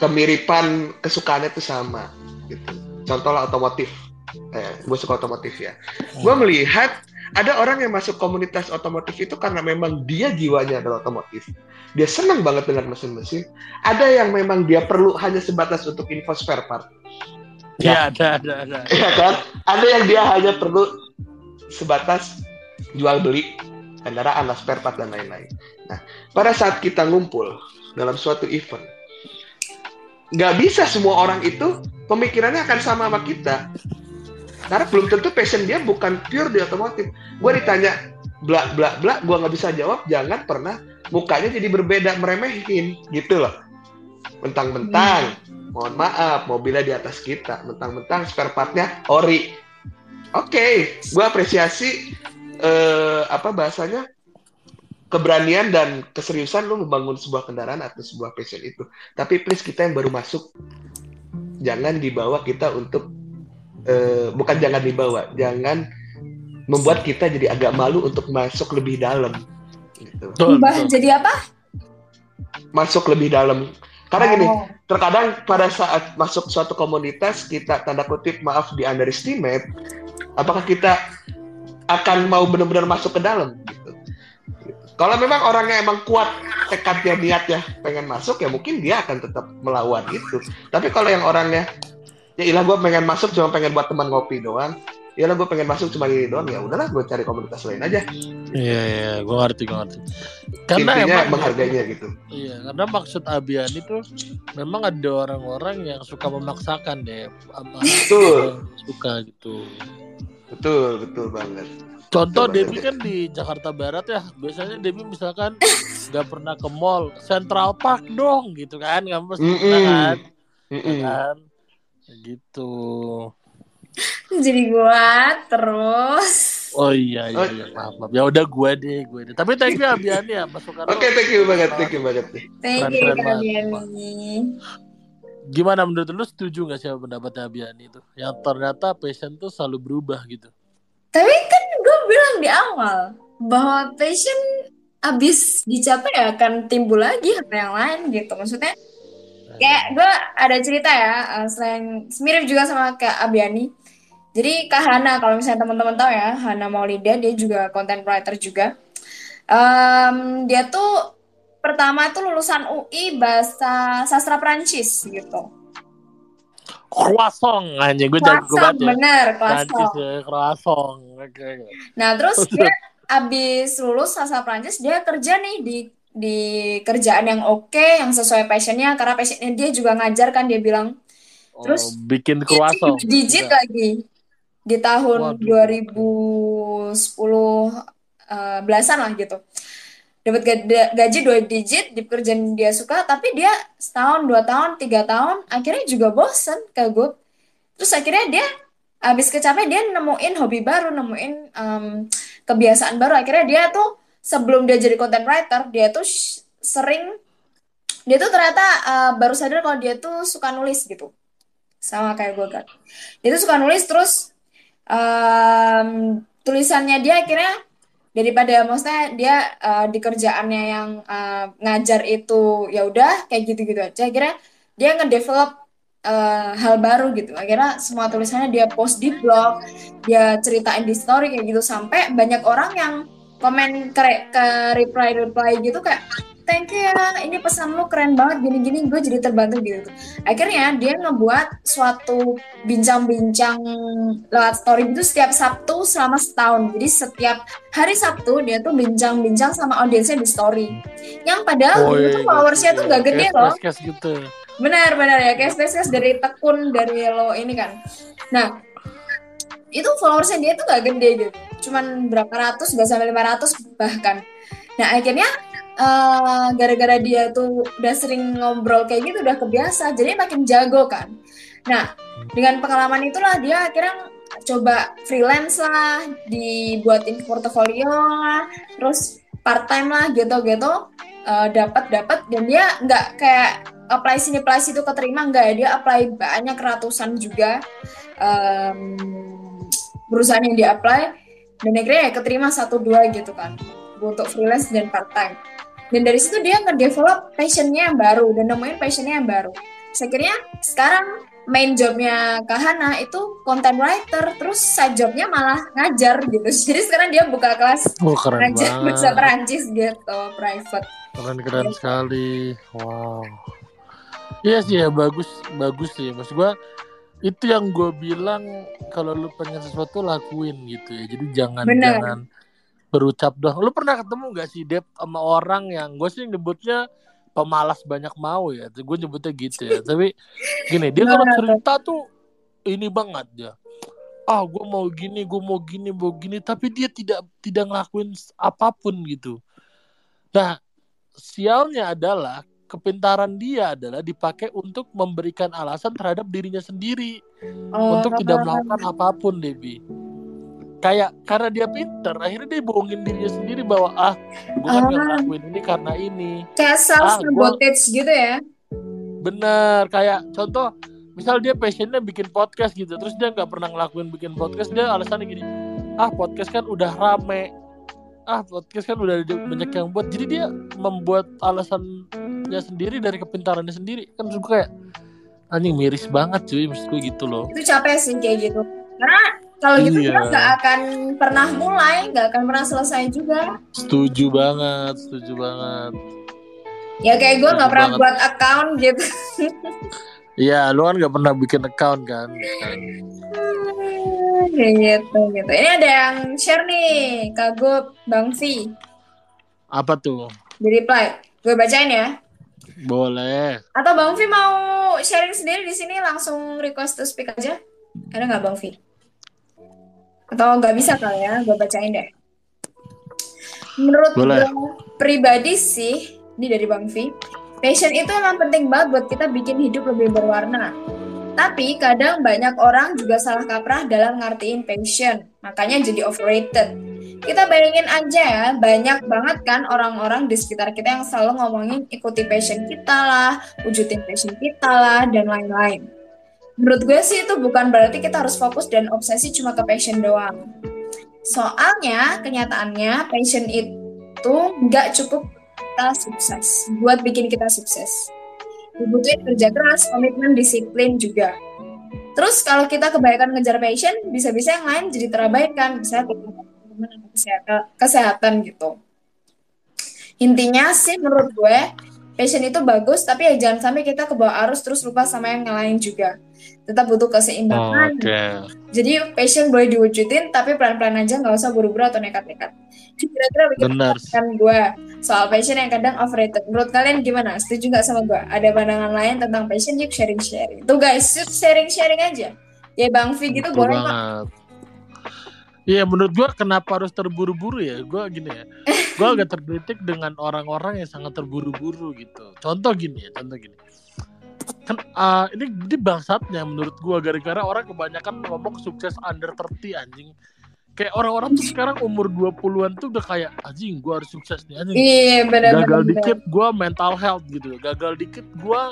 kemiripan kesukaannya itu sama, gitu. contohlah otomotif eh, gue suka otomotif ya gue melihat ada orang yang masuk komunitas otomotif itu karena memang dia jiwanya adalah otomotif. Dia senang banget dengan mesin-mesin. Ada yang memang dia perlu hanya sebatas untuk info spare part. Iya ada ada ada. [LAUGHS] ya kan? Ada yang dia hanya perlu sebatas jual beli kendaraan lah spare part dan lain-lain. Nah pada saat kita ngumpul dalam suatu event nggak bisa semua orang itu pemikirannya akan sama sama kita karena belum tentu passion dia bukan pure di otomotif. Gue ditanya bla bla bla gue nggak bisa jawab jangan pernah mukanya jadi berbeda meremehin gitu loh. Mentang-mentang mohon maaf mobilnya di atas kita. Mentang-mentang spare partnya ori. Oke gue apresiasi eh, apa bahasanya keberanian dan keseriusan lu membangun sebuah kendaraan atau sebuah passion itu. Tapi please kita yang baru masuk jangan dibawa kita untuk eh, bukan jangan dibawa jangan membuat kita jadi agak malu untuk masuk lebih dalam gitu Betul, Mbah, betul. jadi apa? masuk lebih dalam karena gini Oh. terkadang pada saat masuk suatu komunitas kita tanda kutip maaf di underestimate apakah kita akan mau benar-benar masuk ke dalam gitu. Kalau memang orangnya emang kuat tekadnya niatnya pengen masuk ya mungkin dia akan tetap melawan itu. Tapi kalau yang orangnya ya ilah gue pengen masuk cuma pengen buat teman ngopi doang. Ya lah gue pengen masuk cuma ini doang ya udahlah gue cari komunitas lain aja. Iya iya, gue ngerti gue ngerti. Karena Intinya emang menghargainya gitu. Iya, karena maksud Abian itu memang ada orang-orang yang suka memaksakan deh, apa Betul, suka gitu. betul, betul banget. Contoh Betul Debbie kan di Jakarta Barat ya, biasanya Debbie misalkan nggak pernah ke mall, Central Park dong gitu kan, pasti Mm-mm. pernah kan, Mm-mm. kan, gitu. Jadi gua terus. Oh iya iya, Oh. iya maaf, maaf. Ya udah gue deh, gue deh. Tapi thank you Abian ya, Mas Soekarno. Oke, thank you banget, thank you banget nih. Thank you. Diani. Gimana menurut lu setuju gak sih sama pendapatnya Abian itu? Yang ternyata passion tuh selalu berubah gitu. Tapi kan gue bilang di awal bahwa passion abis dicapai akan timbul lagi hal yang lain gitu. Maksudnya kayak gue ada cerita ya, eh, selain mirip juga sama kayak Abiani. Jadi Kak Hana, kalau misalnya teman-teman tahu ya, Hana Maulida, dia juga content writer juga. Em, dia tuh pertama tuh lulusan UI bahasa sastra Prancis gitu. Croissant anjing gue jago banget ya. bener, croissant. ya, croissant. Nah, terus [LAUGHS] dia abis lulus sastra Prancis, dia kerja nih di di kerjaan yang oke, yang sesuai passionnya, karena passionnya dia juga ngajar kan, dia bilang. Terus Oh, bikin Dia croissant. tuh digit Enggak. lagi di tahun Waduh. 2010 eh, belasan lah gitu. Dapat ga- gaji dua digit di pekerjaan dia suka, tapi dia setahun, dua tahun, tiga tahun, akhirnya juga bosen kagum. Terus akhirnya dia habis kecapean dia nemuin hobi baru, nemuin em, kebiasaan baru. Akhirnya dia tuh sebelum dia jadi content writer, dia tuh sering dia tuh ternyata eh, baru sadar kalau dia tuh suka nulis gitu. Sama kayak gue kan. Dia tuh suka nulis terus em, tulisannya dia akhirnya daripada maksudnya dia eh, di kerjaannya yang eh, ngajar itu ya udah kayak gitu-gitu aja. Akhirnya dia ngedevelop eh, hal baru gitu. Akhirnya semua tulisannya dia post di blog, dia ceritain di story kayak gitu sampai banyak orang yang komen ke, ke reply reply gitu kayak thank you ya ini pesan lu keren banget gini-gini gue jadi terbantu gitu akhirnya dia ngebuat suatu bincang-bincang lewat story itu setiap Sabtu selama setahun jadi setiap hari Sabtu dia tuh bincang-bincang sama audiensnya di story yang padahal Oh, iya, followersnya tuh gak gede loh gitu. Benar-benar ya, kayak spesies dari tekun dari lo ini kan. Nah, itu followersnya dia tuh gak gede gitu. Cuman berapa ratus, gak sampai 500 bahkan. Nah, akhirnya eh, gara-gara dia tuh udah sering ngobrol kayak gitu, udah kebiasa, jadi makin jago kan. Nah, dengan pengalaman itulah dia akhirnya coba freelance lah, dibuatin portofolio lah, terus part time lah gitu-gitu, eh, dapat dapat dan dia nggak kayak apply sini apply situ keterima nggak ya dia apply banyak ratusan juga em, perusahaan yang dia apply dan akhirnya ya keterima satu dua gitu kan untuk freelance dan part time dan dari situ dia ngedevelop passionnya yang baru dan nemuin passionnya yang baru akhirnya sekarang main jobnya Kahana itu content writer, terus side jobnya malah ngajar gitu. [LAUGHS] Jadi sekarang dia buka kelas Oh keren ngajar bahasa. Perancis gitu, private. Keren keren sekali. Wow. Iya sih ya bagus bagus sih. Maksud gua itu yang gue bilang kalau lu pengen sesuatu lakuin gitu ya. Jadi jangan Bener. jangan berucap doang. Lu pernah ketemu gak sih Dep sama orang yang gue sih nyebutnya pemalas banyak mau ya. Gue nyebutnya gitu ya. [LAUGHS] Tapi gini dia kalau cerita tuh ini banget ya. Ah gue mau gini, gue mau gini, mau gini. Tapi dia tidak tidak ngelakuin apa pun gitu. Nah sialnya adalah kepintaran dia adalah dipakai untuk memberikan alasan terhadap dirinya sendiri. Oh, untuk tidak melakukan apa pun Debi kayak karena dia pinter akhirnya dia bohongin dirinya sendiri bahwa ah gue kan nggak Ah. ngelakuin ini karena ini. Kayak self sabotage gitu ya. bener kayak contoh misal dia passionnya bikin podcast gitu terus dia nggak pernah ngelakuin bikin podcast dia alasannya gini ah podcast kan udah rame ah podcast kan udah ada banyak yang buat jadi dia membuat alasannya sendiri dari kepintarannya sendiri kan gue kayak anjing miris banget cuy maksud gue gitu loh Itu capek sih kayak gitu. Karena kalau gitu Iya. kita nggak akan pernah mulai, nggak akan pernah selesai juga. setuju banget setuju banget Ya kayak gue nggak pernah banget. buat account gitu. Iya, lu kan nggak pernah bikin account kan? [LAUGHS] kayak gitu gitu. Ini ada yang share nih, Kagub Bang V Apa tuh? di reply. Gue bacain ya. Boleh. Atau Bang V mau sharing sendiri di sini langsung request to speak aja? Ada nggak Bang V? Atau nggak bisa kali ya? Gue bacain deh. Menurut Boleh. gue pribadi sih, ini dari Bang V, passion itu emang penting banget buat kita bikin hidup lebih berwarna. Tapi kadang banyak orang juga salah kaprah dalam ngertiin passion, makanya jadi overrated. Kita bayangin aja ya, banyak banget kan orang-orang di sekitar kita yang selalu ngomongin ikuti passion kita lah, wujudin passion kita lah, dan lain-lain. Menurut gue sih itu bukan berarti kita harus fokus dan obsesi cuma ke passion doang. Soalnya kenyataannya passion itu nggak cukup kita sukses, buat bikin kita sukses. Dibutuhin kerja keras, komitmen, disiplin juga. Terus kalau kita kebanyakan ngejar passion, bisa-bisa yang lain jadi terabaikan, atau kesehatan, kesehatan gitu. Intinya sih menurut gue, passion itu bagus, tapi ya jangan sampai kita ke bawah arus terus lupa sama yang lain juga. Tetap butuh keseimbangan. Oke. Jadi passion boleh diwujudin, tapi pelan-pelan aja, nggak usah buru-buru atau nekat-nekat. Kira-kira begitu Benar. kan gue soal passion yang kadang overrated. Menurut kalian gimana? Setuju nggak sama gue? Ada pandangan lain tentang passion? Yuk sharing-sharing. Tuh guys, yuk sharing-sharing aja. Ya Bang V gitu Betul boleh banget. Iya, menurut gua kenapa harus terburu-buru ya? Gua gini ya. Gua agak tergelitik dengan orang-orang yang sangat terburu-buru gitu. Contoh gini ya, contoh gini. Kan ah, ini ini bangsatnya menurut gua gara-gara orang kebanyakan ngomong sukses under 30 anjing. Kayak orang-orang tuh sekarang umur 20-an tuh udah kayak anjing gua harus sukses nih anjing. Iya benar-benar. gagal dikit gue mental health gitu gagal dikit gue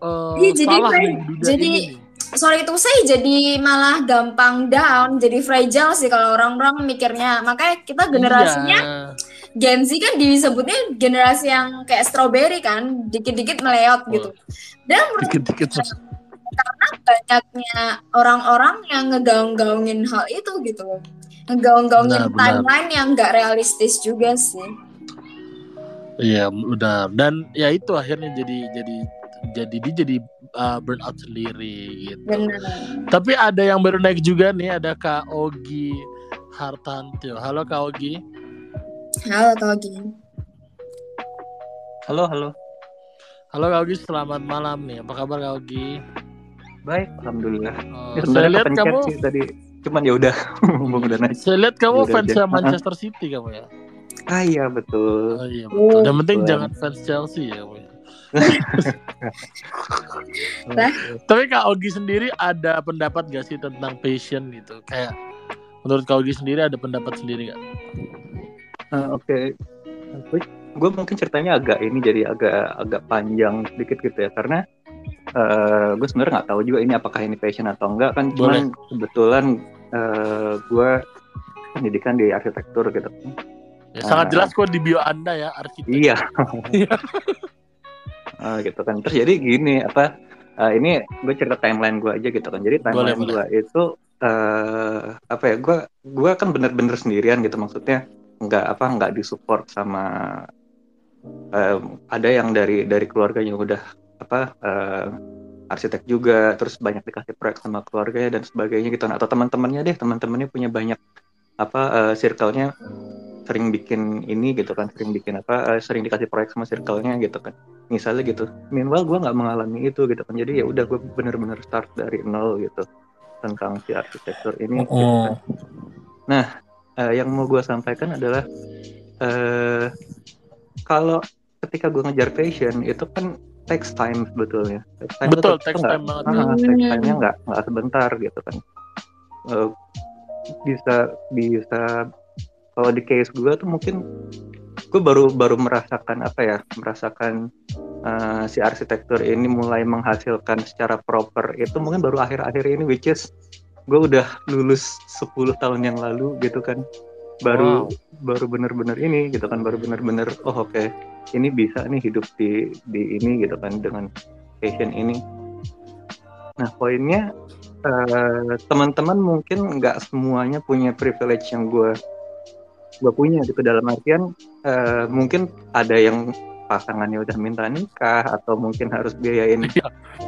uh, Iya, jadi salah kayak- nih jadi- ini. Sorry itu saya jadi malah gampang down, jadi fragile sih kalau orang-orang mikirnya. Makanya kita generasinya Iya. Gen Z kan disebutnya generasi yang kayak strawberry kan, dikit-dikit meleot gitu. Dan dikit-dikit banyaknya orang-orang yang ngegaung-gaungin hal itu gitu loh. Ngegaung-gaungin timeline yang nggak realistis juga sih. iya udah dan ya itu akhirnya jadi jadi jadi dia jadi uh, burnout sendiri gitu Benar. tapi ada yang baru naik juga nih ada Kak Ogi Hartantio halo Kak Ogi Halo Kak Ogi. Halo, halo. halo Kak Ogi selamat malam nih apa kabar Kak Ogi Baik, alhamdulillah. Oh, Ya, saya lihat kamu sih tadi. Cuman ya udah, [LAUGHS] mumpung udah naik. saya lihat kamu Udah fans aja. [LAUGHS] Manchester City kamu ya Ah iya betul. oh iya betul yang penting Betul. jangan fans Chelsea ya kamu Lah? Tapi Kak Ogi sendiri ada pendapat gak sih tentang passion gitu? Kayak menurut Kak Ogi sendiri ada pendapat sendiri gak? Ah, Oke. Gue mungkin ceritanya agak ini jadi agak agak panjang sedikit gitu ya karena gue sebenarnya nggak tahu juga ini apakah ini passion atau enggak kan cuman kebetulan gue pendidikan di arsitektur gitu. Ya, sangat Ah. jelas kok di bio Anda ya arsitek. Iya. [LAUGHS] Ah, gitu kan. Terus jadi gini apa eh, ini gue cerita timeline gue aja gitu kan. Jadi timeline gue itu eh apa ya gue gue kan bener-bener sendirian gitu. Maksudnya nggak apa nggak disupport sama eh, ada yang dari dari keluarganya udah apa eh, arsitek juga. Terus banyak dikasih proyek sama keluarganya dan sebagainya gitu. Atau teman-temannya deh teman-temannya punya banyak apa eh, circle-nya sering bikin ini gitu kan sering bikin apa eh, sering dikasih proyek sama circle-nya gitu kan misalnya gitu meanwhile gue nggak mengalami itu gitu kan jadi ya udah gue bener-bener start dari nol gitu tentang si arsitektur ini gitu kan. Oh. Eh, yang mau gue sampaikan adalah eh kalau ketika gue ngejar passion itu kan takes time sebetulnya takes time Betul, itu takes nggak- time banget. ah, takes time-nya nggak nggak sebentar gitu kan Eh, bisa bisa kalau di case gue tuh mungkin gue baru baru merasakan apa ya merasakan eh, si arsitektur ini mulai menghasilkan secara proper. Itu mungkin baru akhir-akhir ini which is gue udah lulus 10 tahun yang lalu gitu kan. Baru baru bener-bener ini gitu kan baru bener-bener oh oke ini bisa nih hidup di di ini gitu kan dengan passion ini. Nah poinnya eh, teman-teman mungkin nggak semuanya punya privilege yang gue gue punya gitu dalam artian eh, mungkin ada yang pasangannya udah minta nikah atau mungkin harus biayain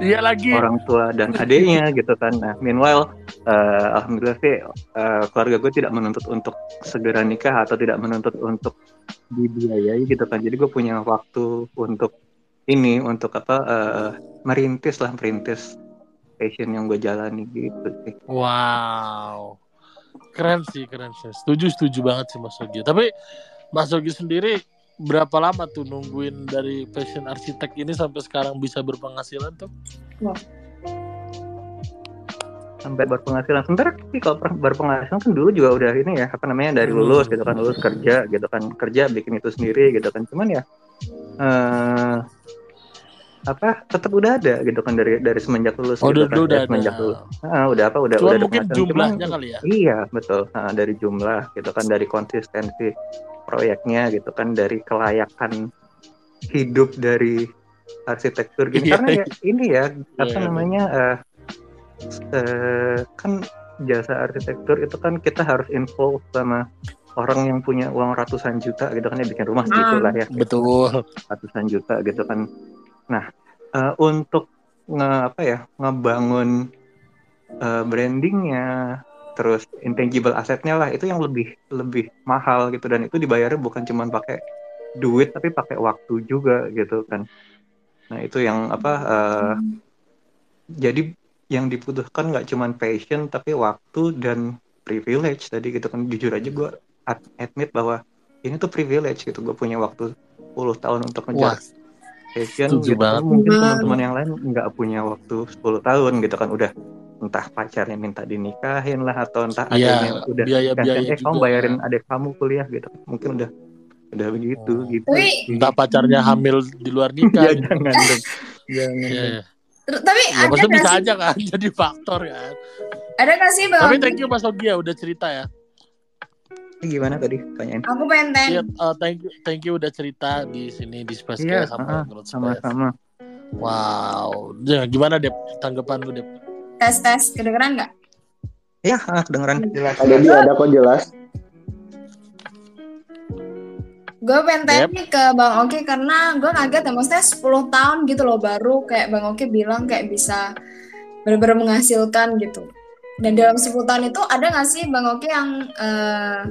Iya lagi. orang tua dan adiknya gitu kan. Nah, meanwhile, eh, alhamdulillah sih eh, keluarga gue tidak menuntut untuk segera nikah atau tidak menuntut untuk dibiayai gitu kan. Jadi gue punya waktu untuk ini untuk apa eh, merintis lah merintis passion yang gue jalani gitu sih. Wow. Keren sih, keren sih. Setuju, setuju banget sih Mas Ogi. Tapi Mas Ogi sendiri berapa lama tuh nungguin dari passion arsitek ini sampai sekarang bisa berpenghasilan tuh? sampai berpenghasilan sebentar sih kalau berpenghasilan kan dulu juga udah ini ya apa namanya dari lulus gitu kan lulus kerja gitu kan kerja bikin itu sendiri gitu kan cuman ya eh apa tetap udah ada gitu kan dari dari semenjak lulus Oh, gitu udah, kan udah dari semenjak ada. lulus Ah, udah apa udah Cuma udah ada mungkin. Cuman- jumlahnya kali ya. Iya betul Ah, dari jumlah gitu kan dari konsistensi proyeknya gitu kan dari kelayakan hidup dari arsitektur gini Iya, karena ya ini ya apa iya. namanya eh, eh, kan jasa arsitektur itu kan kita harus involve sama orang yang punya uang ratusan juta gitu kan ya bikin rumah segitu Hmm. lah ya Betul. ratusan juta gitu kan. Nah, eh, untuk nge apa ya ngebangun eh, brandingnya, terus intangible asetnya lah itu yang lebih lebih mahal gitu. Dan itu dibayarnya bukan cuma pakai duit tapi pakai waktu juga gitu kan. Nah itu yang apa eh, jadi yang dibutuhkan nggak cuma passion tapi waktu dan privilege tadi gitu kan. Jujur aja gue admit bahwa ini tuh privilege gitu gue punya waktu 10 tahun untuk ngejar passion setuju gitu banget. kan. mungkin Banget. teman-teman yang lain nggak punya waktu 10 tahun gitu kan udah entah pacarnya minta dinikahin lah atau entah Iya, adanya udah biaya-biaya eh kamu bayarin adik kamu kuliah gitu mungkin udah udah begitu Oh. gitu Tapi entah pacarnya hamil di luar nikah. ya gitu. jangan dong jangan Iya, dong. iya. Ter- tapi Ya, ada bisa sih aja kan [LAUGHS] jadi faktor kan. ada nggak sih bang Tapi thank you Mas Ogi ya udah cerita ya. Gimana tadi tanyain aku pengen tanya Iya, eh, thank you thank you udah cerita di sini di Space Iya, Cast sama Space. sama-sama Wow. Ya, gimana Dep? Tanggapan lu Dep? tes tes kedengeran nggak ya ah, kedengeran Jelas. Ada di ada kok jelas. gue pengen tanya nih ke bang Oki karena gue kaget ya maksudnya 10 tahun gitu loh baru kayak bang Oki bilang kayak bisa benar-benar menghasilkan gitu dan dalam 10 tahun itu ada nggak sih bang Oki yang eh,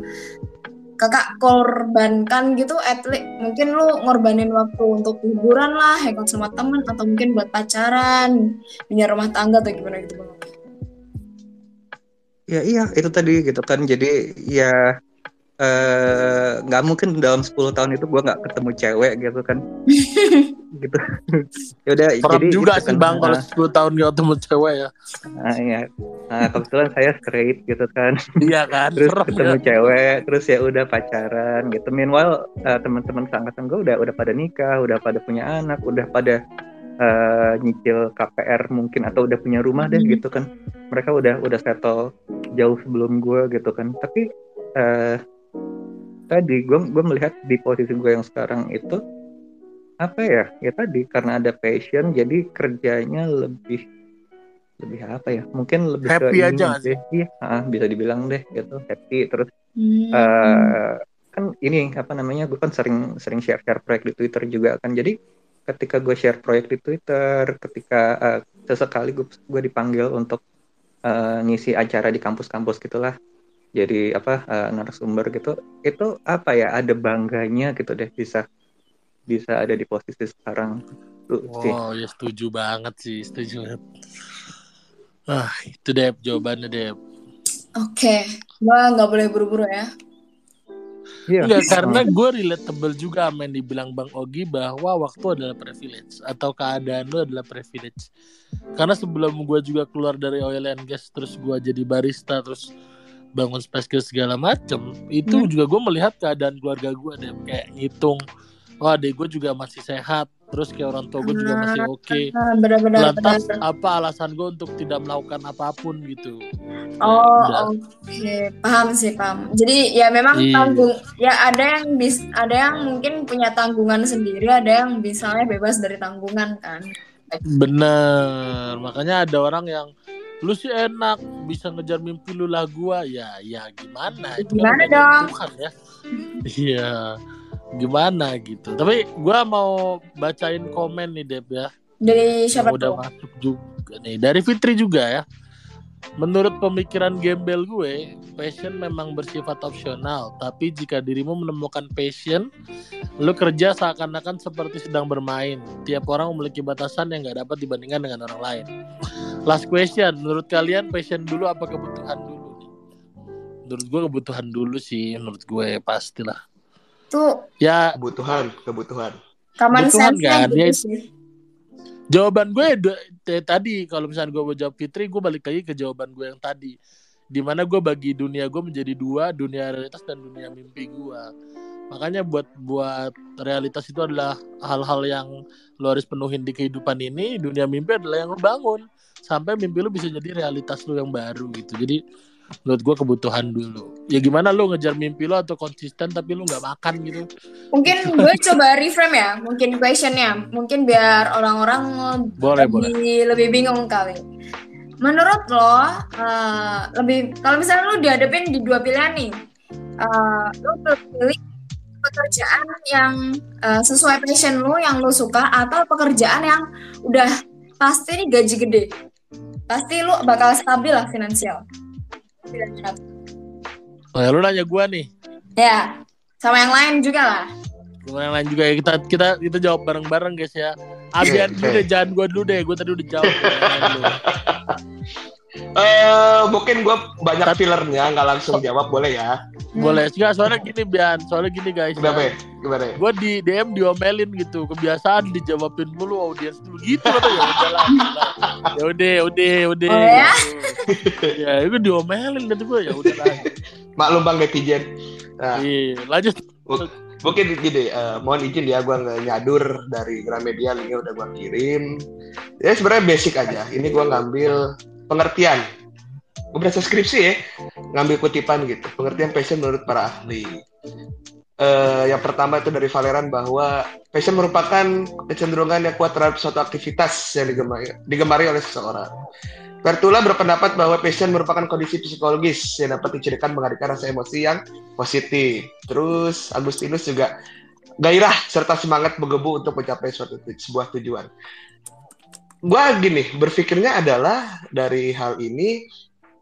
kakak korbankan gitu at least mungkin lu ngorbanin waktu untuk hiburan lah hangout sama temen atau mungkin buat pacaran punya rumah tangga atau gimana gitu bang ya iya itu tadi gitu kan. Jadi ya eh, nggak mungkin dalam 10 tahun itu gua nggak ketemu cewek gitu kan [LAUGHS] gitu [LAUGHS] ya udah Perap jadi juga sih kan. Bang kalau Nah, 10 tahun gak ketemu cewek ya. nah, iya. nah kebetulan saya straight gitu kan Iya kan? terus Serem ketemu ya. cewek terus ya udah pacaran gitu meanwhile eh, teman-teman seangkatan gue udah udah pada nikah udah pada punya anak udah pada eh, nyicil KPR mungkin atau udah punya rumah deh Hmm. gitu kan mereka udah udah settle jauh sebelum gue gitu kan tapi eh, tadi gue gue melihat di posisi gue yang sekarang itu apa ya ya tadi karena ada passion jadi kerjanya lebih lebih apa ya mungkin lebih Happy ke aja ini sih? deh. iya ah, bisa dibilang deh gitu happy terus Hmm. eh kan ini apa namanya gue kan sering sering share share proyek di Twitter juga kan jadi ketika gue share proyek di Twitter ketika eh, sesekali gue gue dipanggil untuk eh, ngisi acara di kampus-kampus gitulah jadi apa eh, narasumber gitu itu apa ya ada bangganya gitu deh bisa bisa ada di posisi sekarang tuh sih Oh ya setuju banget sih, setuju banget. Ah itu deh jawabannya deh. Oke, gua nggak boleh buru-buru ya. Iya. Enggak, karena gue relatable juga sama yang dibilang Bang Ogi bahwa waktu adalah privilege atau keadaan lu adalah privilege. Karena sebelum gue juga keluar dari oil and gas terus gue jadi barista terus bangun space ke segala macem itu Hmm. juga gue melihat keadaan keluarga gue deh kayak ngitung oh adek gue juga masih sehat terus kayak orang tua gue juga masih oke Ah, benar-benar lantas benar. apa alasan gue untuk tidak melakukan apa pun gitu Oh, oke, paham sih paham. Jadi ya memang Iya. tanggung, ya ada yang bis, ada yang mungkin punya tanggungan sendiri, ada yang misalnya bebas dari tanggungan kan. Bener, makanya ada orang yang lu sih enak bisa ngejar mimpi lu lah gua. Ya ya gimana Itu? Gimana dong? Tuhan ya. Iya gimana gitu. Tapi gua mau bacain komen nih Deb ya. Dari siapa udah tuh? masuk juga nih. Dari Fitri juga ya Menurut pemikiran gembel gue, passion memang bersifat opsional, tapi jika dirimu menemukan passion, lu kerja seakan-akan seperti sedang bermain. Tiap orang memiliki batasan yang gak dapat dibandingkan dengan orang lain. Last question, menurut kalian passion dulu apa kebutuhan dulu? nih? Menurut gue kebutuhan dulu sih, menurut gue pastilah. Tuh Ya kebutuhan kebutuhan common Kebutuhan kan, gitu dia- sih. Jawaban gue tadi kalau misalnya gue mau jawab Fitri gue balik lagi ke jawaban gue yang tadi. Di mana gue bagi dunia gue menjadi dua dunia realitas dan dunia mimpi gue. Makanya buat buat realitas itu adalah hal-hal yang lo harus penuhin di kehidupan ini dunia mimpi adalah yang lo bangun. Sampai mimpi lo bisa jadi realitas lo yang baru gitu. Jadi menurut gue kebutuhan dulu. Ya gimana lo ngejar mimpi lo atau konsisten tapi lo nggak makan gitu? Mungkin gue coba reframe ya, mungkin questionnya, mungkin biar orang-orang boleh lebih, boleh. lebih bingung kali. Menurut lo, eh, lebih kalau misalnya lo dihadapin di dua pilihan nih, eh, lo pilih pekerjaan yang eh, sesuai passion lo, yang lo suka, atau pekerjaan yang udah pasti nih gaji gede, pasti lo bakal stabil lah finansial. Oh, ya lo nanya gue nih Ya, sama yang lain juga lah. Gimana yang lain juga ya kita kita kita jawab bareng-bareng guys ya. Abian dulu deh, jangan gua dulu deh. Gua tadi udah jawab. [LAUGHS] Eh mungkin gue banyak Tapi- fillernya nggak langsung jawab boleh ya Boleh. Enggak, soalnya gini Bian, soalnya gini guys. kenapa ya? gimana ya? Gue di DM diomelin gitu, kebiasaan dijawabin mulu audiens dulu gitu kata ya udah lah. Ya udah, udah, udah. Oh, ya? [LAUGHS] ya, itu diomelin gitu gue ya udah lah. maklum bang netizen nah Iya, lanjut. mungkin gini eh, mohon izin ya gue nggak nyadur dari Gramedia linknya udah gue kirim ya sebenarnya basic aja ini gue ngambil pengertian gue berasa skripsi ya ngambil kutipan gitu pengertian passion menurut para ahli Eh, yang pertama itu dari Valeran bahwa passion merupakan kecenderungan yang kuat terhadap suatu aktivitas yang digemari, digemari oleh seseorang. Bertula berpendapat bahwa passion merupakan kondisi psikologis yang dapat dicirikan menghadirkan rasa emosi yang positif. Terus Agustinus juga gairah serta semangat menggebu untuk mencapai suatu tu- sebuah tujuan. Gua gini, berpikirnya adalah dari hal ini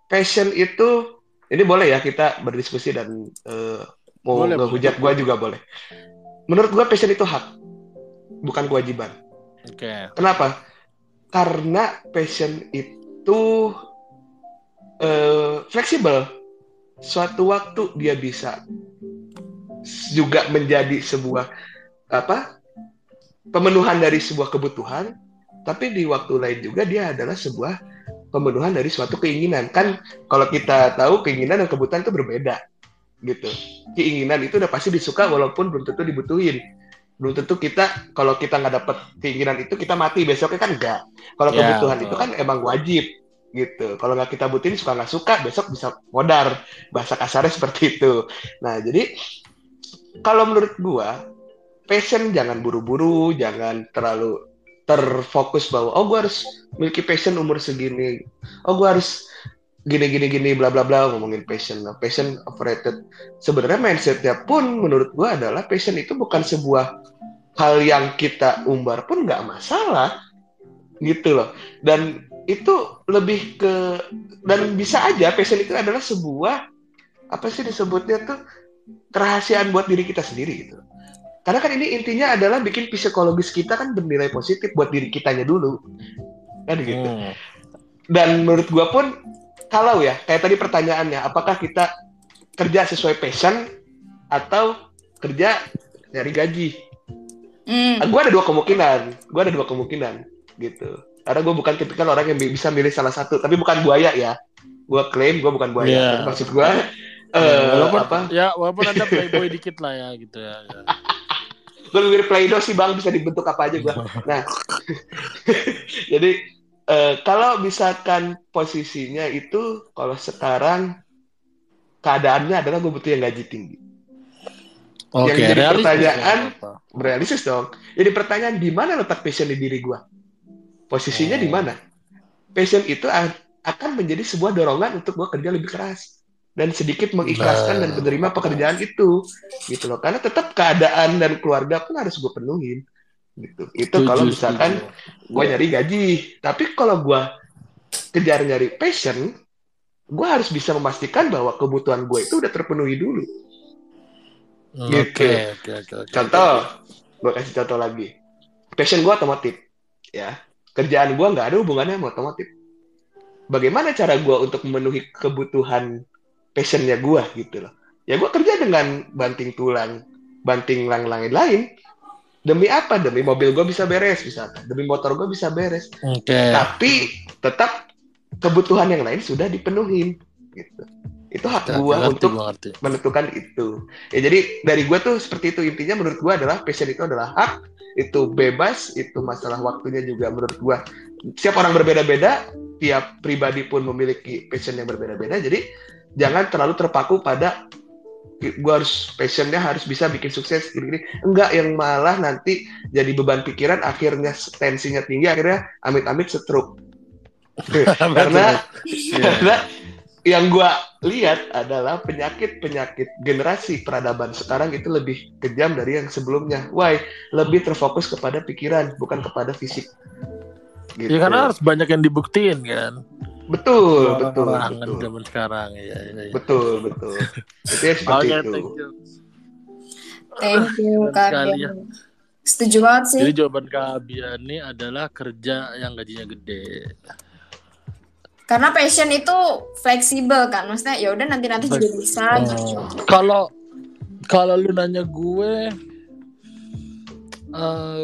passion itu ini boleh ya kita berdiskusi dan eh, mau Boleh, ngehujat gua juga boleh. Menurut gua passion itu hak, bukan kewajiban. Oke. Kenapa? Karena passion itu eh, fleksibel. Suatu waktu dia bisa juga menjadi sebuah apa? pemenuhan dari sebuah kebutuhan, tapi di waktu lain juga dia adalah sebuah pemenuhan dari suatu keinginan. Kan kalau kita tahu keinginan dan kebutuhan itu berbeda. Gitu. Keinginan itu udah pasti disuka walaupun belum tentu dibutuhin belum tentu kita kalau kita nggak dapat keinginan itu kita mati besoknya kan enggak kalau Ya, kebutuhan betul. itu kan emang wajib gitu kalau nggak kita butuhin suka nggak suka besok bisa modar bahasa kasarnya seperti itu nah jadi kalau menurut gua passion jangan buru-buru, jangan terlalu terfokus bahwa oh gue harus memiliki passion umur segini, oh gue harus gini gini gini bla bla bla ngomongin passion, nah, passion overrated. Sebenarnya mindsetnya pun menurut gue adalah passion itu bukan sebuah hal yang kita umbar pun nggak masalah gitu loh. Dan itu lebih ke dan bisa aja passion itu adalah sebuah apa sih disebutnya tuh kerahasiaan buat diri kita sendiri gitu karena kan ini intinya adalah bikin psikologis kita kan bernilai positif buat diri kitanya dulu. Kan gitu. Hmm. Dan menurut gua pun kalau ya kayak tadi pertanyaannya apakah kita kerja sesuai passion atau kerja dari gaji? Hmm. Gue ada dua kemungkinan. Gue ada dua kemungkinan gitu. Karena gue bukan tipikal orang yang bisa milih salah satu. Tapi bukan buaya ya. Gue klaim gue bukan buaya. Iya. Tapi Maksud gue eh walaupun apa? ya walaupun ada playboy dikit lah ya gitu ya. ya. [LAUGHS] gue mirip Play-Doh sih bang. Bisa dibentuk apa aja gue nah [LAUGHS] jadi eh, kalau misalkan posisinya itu kalau sekarang keadaannya adalah gue butuh yang gaji tinggi. Oke, Yang jadi realistis pertanyaan, ya, realistis dong. Jadi pertanyaan di mana letak passion di diri gue posisinya di Oh. mana? Passion itu akan menjadi sebuah dorongan untuk gue kerja lebih keras dan sedikit mengikhlaskan Nah. dan menerima pekerjaan itu gitu loh. Karena tetap keadaan dan keluarga pun harus gue penuhin gitu. Itu kalau misalkan gue nyari gaji. Tapi kalau gue kejar nyari passion gue harus bisa memastikan bahwa kebutuhan gue itu udah terpenuhi dulu. Hmm, gitu. Oke, oke, oke, oke. contoh gue kasih contoh lagi. Passion gue otomotif ya. Kerjaan gue nggak ada hubungannya sama otomotif. Bagaimana cara gue untuk memenuhi kebutuhan passionnya gue gitu loh ya gue kerja dengan banting tulang banting lang-langin lain demi apa demi mobil gue bisa beres misalkan demi motor gue bisa beres Oke. tapi tetap kebutuhan yang lain sudah dipenuhi gitu itu hak Oke, gue untuk gua ngerti. menentukan itu. Ya jadi dari gue tuh seperti itu intinya menurut gue adalah passion itu adalah hak, itu bebas, itu masalah waktunya juga menurut gue. Setiap orang berbeda-beda, tiap pribadi pun memiliki passion yang berbeda-beda. Jadi jangan terlalu terpaku pada gue harus passionnya harus bisa bikin sukses gini-gini. Enggak yang malah nanti jadi beban pikiran akhirnya tensinya tinggi akhirnya amit-amit stroke. [LAUGHS] karena Iya. karena yang gua lihat adalah penyakit-penyakit generasi peradaban sekarang itu lebih kejam dari yang sebelumnya. Why? Lebih terfokus kepada pikiran bukan kepada fisik. Gitu. Ya karena harus banyak yang dibuktiin kan. Betul, betul, Orang betul, zaman sekarang ya. ya, ya. betul, betul. Itu ya seperti Oke, itu. thank you. Thank you Kak Dian. Setuju banget sih. Jadi jawaban Kak Abian ini adalah kerja yang gajinya gede. Karena passion itu fleksibel kan. Maksudnya ya udah nanti-nanti juga bisa. Oh. Kalau kalau lu nanya gue, eh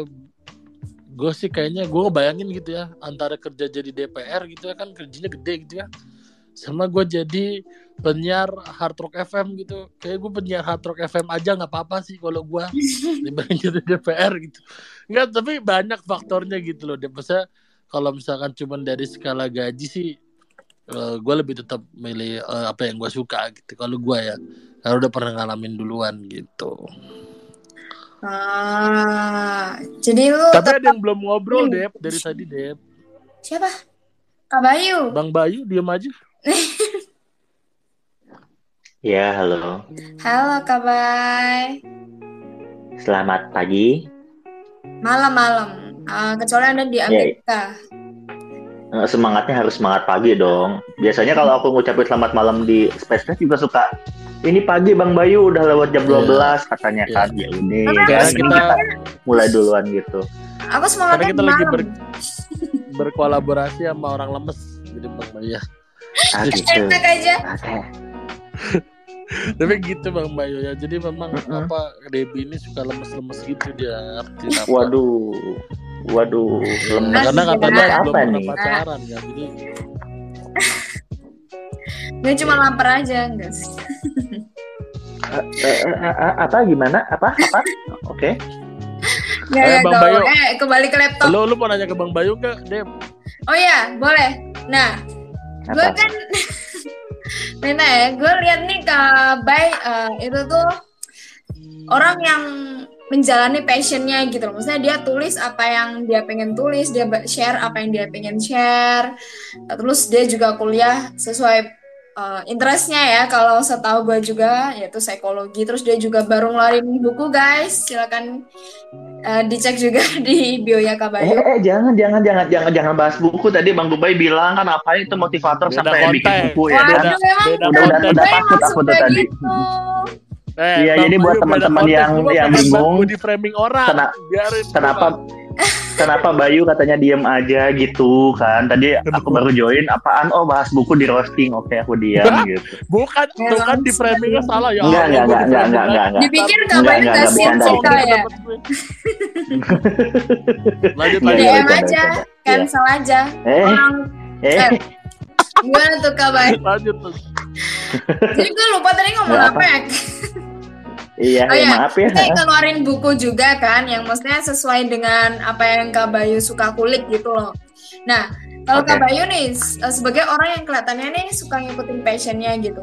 gue sih kayaknya gue ngebayangin gitu ya antara kerja jadi DPR gitu ya kan kerjanya gede gitu ya, sama gue jadi penyiar hard rock FM gitu. Kayak gue penyiar hard rock FM aja nggak apa-apa sih kalau gue [LAUGHS] dibanding jadi DPR gitu. Enggak, tapi banyak faktornya gitu loh. Maksudnya kalau misalkan cuman dari skala gaji sih gue lebih tetap milih eh, apa yang gue suka gitu kalau gue ya karena udah pernah ngalamin duluan gitu Ah, jadi lu tapi tetap- ada yang belum ngobrol Dep dari tadi Dep siapa? Kak Bayu. Bang Bayu diem aja [LAUGHS] Ya, halo. Halo Kak Bay. Selamat pagi. Malam-malam. Ah, kecuali Anda di Amerika. Eh, Semangatnya harus semangat pagi dong. Biasanya kalau aku ngucapin selamat malam di Space Test juga suka ini pagi Bang Bayu udah lewat jam 12 katanya Iya. kan. Ya udah, Karena yang karena penting kita kita mulai duluan gitu. Aku semangatnya karena kita lagi malam. ber- berkolaborasi sama orang lemes jadi Bang Bayu ya Ah gitu. Enak aja. Oke. Tapi gitu Bang Bayu ya jadi memang Mm-mm. apa Debi ini suka lemes-lemes gitu dia ngerti apa Waduh. Waduh, lemes. karena katanya ya. belum Apa pernah nih? pacaran ya jadi [LAUGHS] Gue cuma lapar aja, guys. Eh, eh, eh, eh, apa gimana? Apa? Apa? Oke. Ya, ya, Bang. Bayu. Eh, kembali ke laptop. lo lu mau nanya ke Bang Bayu nggak Dep Oh iya, boleh. Nah, gue kan [LAUGHS] Nena ya, gue lihat nih Kak Bay eh, itu tuh orang yang menjalani passionnya gitu loh. Maksudnya dia tulis apa yang dia pengen tulis, dia share apa yang dia pengen share. Terus dia juga kuliah sesuai uh, interestnya ya. Kalau setahu gue juga yaitu psikologi. Terus dia juga baru ngeluarin buku guys. Silakan uh, dicek juga [LAUGHS] di bio ya Kak Eh, eh, jangan, jangan, jangan, jangan, jangan bahas buku. Tadi Bang Dubai bilang kan apa itu motivator Beda sampai bikin konteks. buku ya. Waduh, Beda. memang beda udah- udah Bayu takut aku tuh tadi. gitu. Eh, Iya, Bang jadi buat teman-teman beda yang- yang bingung. di framing orang. Kena- Biarin. Kenapa kenapa Bayu katanya diem aja gitu kan? Tadi aku baru join apaan? Oh bahas buku di roasting. Oke, aku diam [LAUGHS] gitu. Bukan, Ya, tuh kan di framingnya salah ya. Enggak, Allah, enggak, gua enggak, di enggak, framing enggak, enggak, enggak. Dipikir Kak Enggak, Bayu enggak, nggak enggak, siap bercanda, sih Kak ya. Lanjut, Iya, lanjut. iya, DM bercanda, aja, bercanda. cancel aja. Eh, Orang eh, gimana tuh Kak Bayu? Lanjut tuh. Jadi gue lupa tadi ngomong Nggak apa ya. Iya, Oh ya, iya, maaf ya. Kita ngeluarin buku juga kan, yang maksudnya sesuai dengan apa yang Kak Bayu suka kulik gitu loh. Nah, kalau Oke. Kak Bayu nih s- sebagai orang yang kelihatannya nih suka ngikutin passionnya gitu.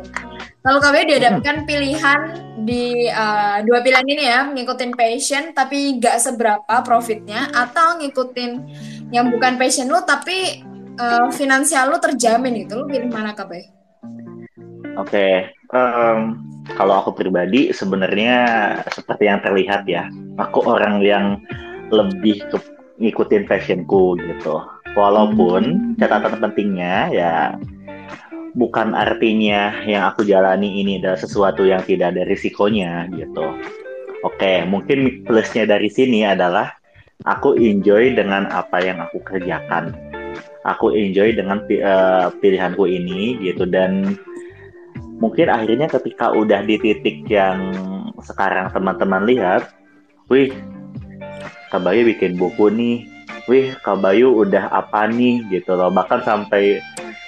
Kalau Kak Bayu dihadapkan pilihan di uh, dua pilihan ini ya, ngikutin passion tapi gak seberapa profitnya, atau ngikutin yang bukan passion lu tapi uh, finansial lu terjamin gitu. Lu pilih mana Kak Bayu? Oke, em, kalau aku pribadi sebenarnya seperti yang terlihat ya, aku orang yang lebih ke ngikutin passionku gitu. Walaupun catatan pentingnya ya bukan artinya yang aku jalani ini adalah sesuatu yang tidak ada risikonya gitu. Oke, mungkin plusnya dari sini adalah aku enjoy dengan apa yang aku kerjakan. Aku enjoy dengan eh, pilihanku ini gitu dan mungkin akhirnya ketika udah di titik yang sekarang teman-teman lihat, wih, Kak Bayu bikin buku nih, wih, Kak Bayu udah apa nih gitu loh. Bahkan sampai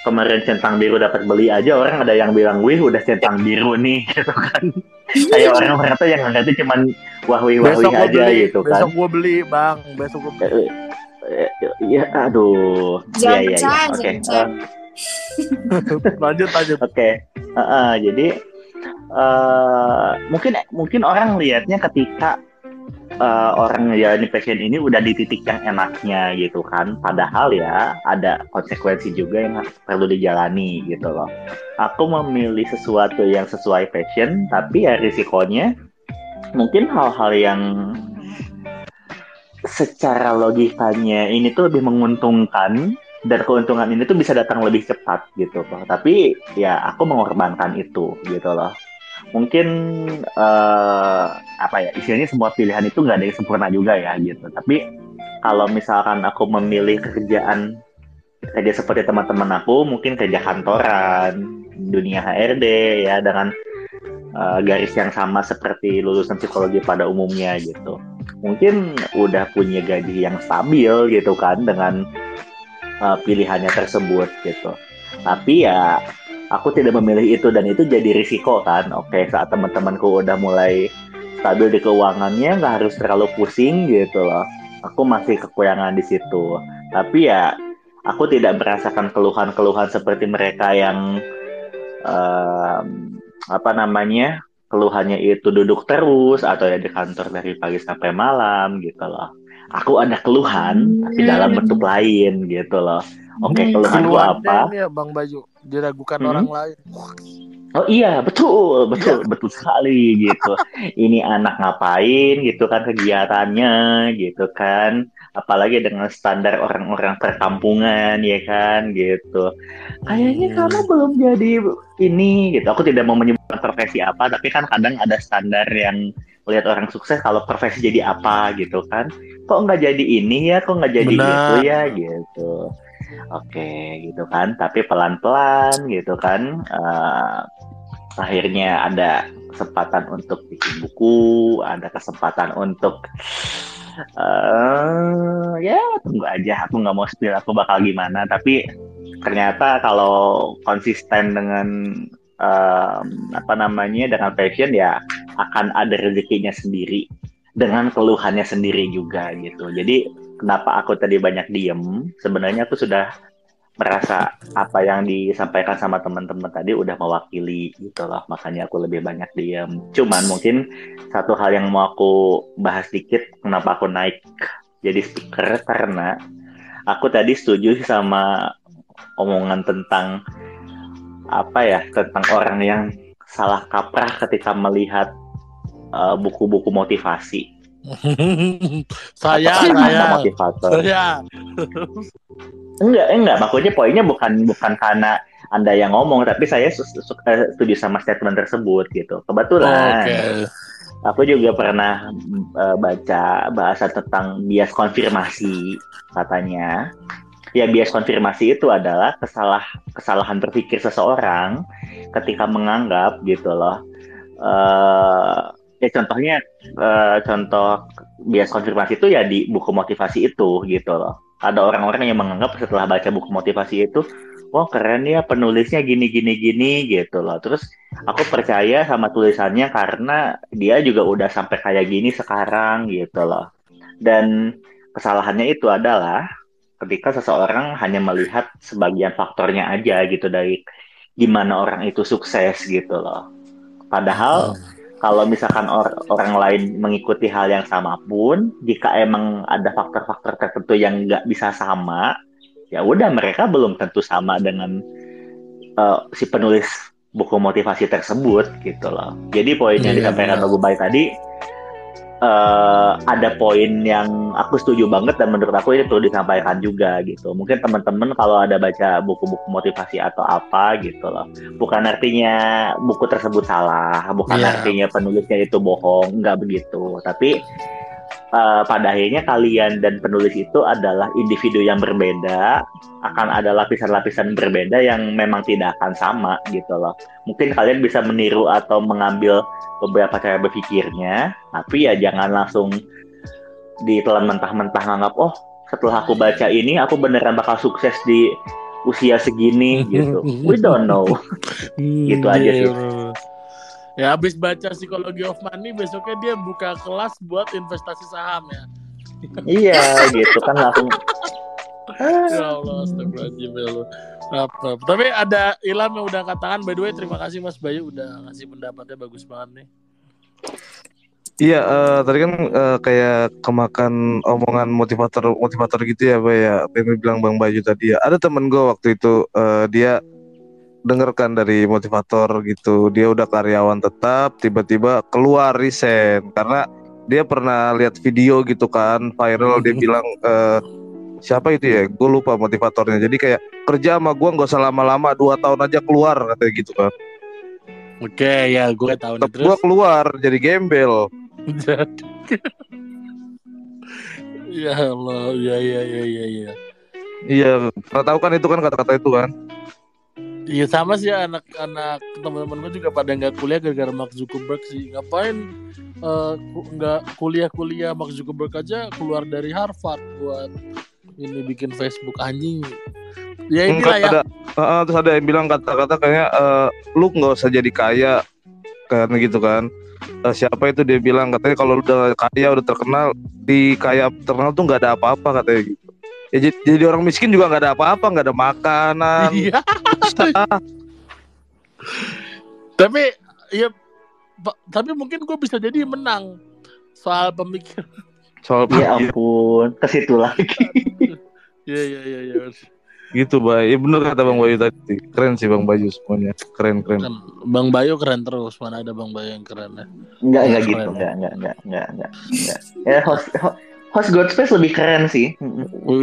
kemarin centang biru dapat beli aja orang ada yang bilang, wih, udah centang biru nih [LAUGHS] gitu kan. Kayak orang ternyata yang ngeliatnya cuman wah wih wah Besok wih aja beli, gitu kan. besok gua beli, Bang. Besok gua beli. Ya, aduh. Jangan Iya, iya, iya. percaya, Oke. percaya. [LAUGHS] lanjut, lanjut. Oke, Heeh, jadi eh mungkin mungkin orang lihatnya ketika eh, orang menjalani passion ini udah di titik yang enaknya gitu kan. Padahal ya ada konsekuensi juga yang perlu dijalani gitu loh. Aku memilih sesuatu yang sesuai passion, tapi ya risikonya mungkin hal-hal yang secara logikanya ini tuh lebih menguntungkan dan keuntungan ini tuh bisa datang lebih cepat gitu loh. Tapi ya aku mengorbankan itu gitu loh. Mungkin eh, apa ya istilahnya semua pilihan itu nggak ada yang sempurna juga ya gitu. Tapi kalau misalkan aku memilih kerjaan kerja seperti teman-teman aku, mungkin kerja kantoran, dunia HRD ya dengan eh, garis yang sama seperti lulusan psikologi pada umumnya gitu. Mungkin udah punya gaji yang stabil gitu kan dengan uh, pilihannya tersebut gitu. Tapi ya aku tidak memilih itu dan itu jadi risiko kan. Oke saat teman-temanku udah mulai stabil di keuangannya nggak harus terlalu pusing gitu loh. Aku masih kekurangan di situ. Tapi ya aku tidak merasakan keluhan-keluhan seperti mereka yang um, apa namanya keluhannya itu duduk terus atau ya di kantor dari pagi sampai malam gitu loh. Aku ada keluhan tapi dalam bentuk lain gitu loh. Oke, Hmm. keluhan gua apa? Ya, Bang Baju. Diragukan Hmm. orang lain. Oh iya, betul, betul, betul sekali gitu. Ini anak ngapain gitu kan kegiatannya gitu kan. Apalagi dengan standar orang-orang perkampungan ya kan gitu. Kayaknya kamu belum jadi ini gitu. Aku tidak mau menyebutkan profesi apa, tapi kan kadang ada standar yang lihat orang sukses kalau profesi jadi apa gitu kan. Kok nggak jadi ini ya, kok nggak jadi Benar. itu ya gitu. Oke, gitu kan. Tapi pelan-pelan gitu kan. eh, akhirnya ada kesempatan untuk bikin buku, ada kesempatan untuk eh ya tunggu aja. Aku nggak mau spill aku bakal gimana. Tapi ternyata kalau konsisten dengan em, apa namanya dengan passion ya akan ada rezekinya sendiri dengan keluhannya sendiri juga gitu. Jadi kenapa aku tadi banyak diem? Sebenarnya aku sudah merasa apa yang disampaikan sama teman-teman tadi udah mewakili gitu loh makanya aku lebih banyak diam cuman mungkin satu hal yang mau aku bahas dikit kenapa aku naik jadi speaker karena aku tadi setuju sama omongan tentang apa ya tentang orang yang salah kaprah ketika melihat uh, buku-buku motivasi [LAUGHS] saya, saya, motivator. saya. Enggak, enggak. Maksudnya poinnya bukan bukan karena anda yang ngomong, tapi saya eh, setuju sama statement tersebut gitu. Kebetulan, Oke. aku juga pernah eh, baca bahasa tentang bias konfirmasi katanya. Ya bias konfirmasi itu adalah kesalah kesalahan berpikir seseorang ketika menganggap gitu loh. eh ya contohnya eh, contoh bias konfirmasi itu ya di buku motivasi itu gitu loh. Ada orang-orang yang menganggap setelah baca buku motivasi itu, wah keren ya penulisnya gini gini gini gitu loh. Terus aku percaya sama tulisannya karena dia juga udah sampai kayak gini sekarang gitu loh. Dan kesalahannya itu adalah ketika seseorang hanya melihat sebagian faktornya aja gitu dari gimana orang itu sukses gitu loh. Padahal kalau misalkan or- orang lain mengikuti hal yang sama pun, jika emang ada faktor-faktor tertentu yang nggak bisa sama, ya udah mereka belum tentu sama dengan eh, si penulis buku motivasi tersebut gitu loh. Jadi poin yang Iya, disampaikan benar. Bagu Baik tadi eh, ada poin yang aku setuju banget dan menurut aku itu perlu disampaikan juga gitu. Mungkin teman-teman kalau ada baca buku-buku motivasi atau apa gitu loh, bukan artinya buku tersebut salah, bukan Iya. artinya penulisnya itu bohong, nggak begitu. Tapi eh, pada akhirnya kalian dan penulis itu adalah individu yang berbeda, akan ada lapisan-lapisan berbeda yang memang tidak akan sama gitu loh. Mungkin kalian bisa meniru atau mengambil beberapa cara berpikirnya, tapi ya jangan langsung ditelan mentah-mentah nganggap oh setelah aku baca ini aku beneran bakal sukses di usia segini gitu. [LAUGHS] We don't know. Hmm, Gitu aja iya, sih. Ya habis baca psikologi of money besoknya dia buka kelas buat investasi saham ya. iya gitu kan langsung Ya Allah, astagfirullahaladzim ya Allah. Apa, Tapi ada Ilham yang udah angkat tangan. By the way, terima kasih Mas Bayu udah ngasih pendapatnya bagus banget nih. Iya, eh, tadi kan eh, kayak kemakan omongan motivator motivator gitu ya, Bay ya. Apa yang bilang Bang Bayu tadi ya. Ada temen gue waktu itu eh, dia dengarkan dari motivator gitu. Dia udah karyawan tetap, tiba-tiba keluar resign karena dia pernah lihat video gitu kan viral. Dia bilang eh, siapa itu ya? Gue lupa motivatornya. Jadi kayak kerja sama gue nggak usah lama-lama, dua tahun aja keluar katanya gitu kan. Oke, ya gue tahu nih Tetap gue terus. keluar jadi gembel. [LAUGHS] Ya Allah, ya ya ya ya ya. Iya, pernah tahu kan itu kan kata-kata itu kan. Iya sama sih anak-anak teman-teman gue juga pada nggak kuliah gara-gara Mark Zuckerberg sih. Ngapain eh, nggak kuliah-kuliah Mark Zuckerberg aja keluar dari Harvard buat ini bikin Facebook anjing. Ya inilah Enggak ya. ada Heeh, terus ada yang bilang kata-kata kayaknya eh, lu nggak usah jadi kaya kan gitu kan Eh, siapa itu dia bilang katanya kalau udah kaya udah terkenal di kaya terkenal tuh nggak ada apa-apa katanya gitu ya jadi, jadi orang miskin juga nggak ada apa-apa nggak ada makanan Iya. susah. tapi ya tapi mungkin gue bisa jadi menang soal pemikir. soal ya pikir ampun ke situ lagi. Iya iya iya iya. gitu bay ya bener kata bang Bayu tadi keren sih bang Bayu semuanya keren keren Bang Bayu keren terus. Mana ada Bang Bayu yang keren ya? Enggak, enggak gitu. Enggak, enggak, enggak, enggak, enggak. Ya host ho- host Godspace lebih keren sih.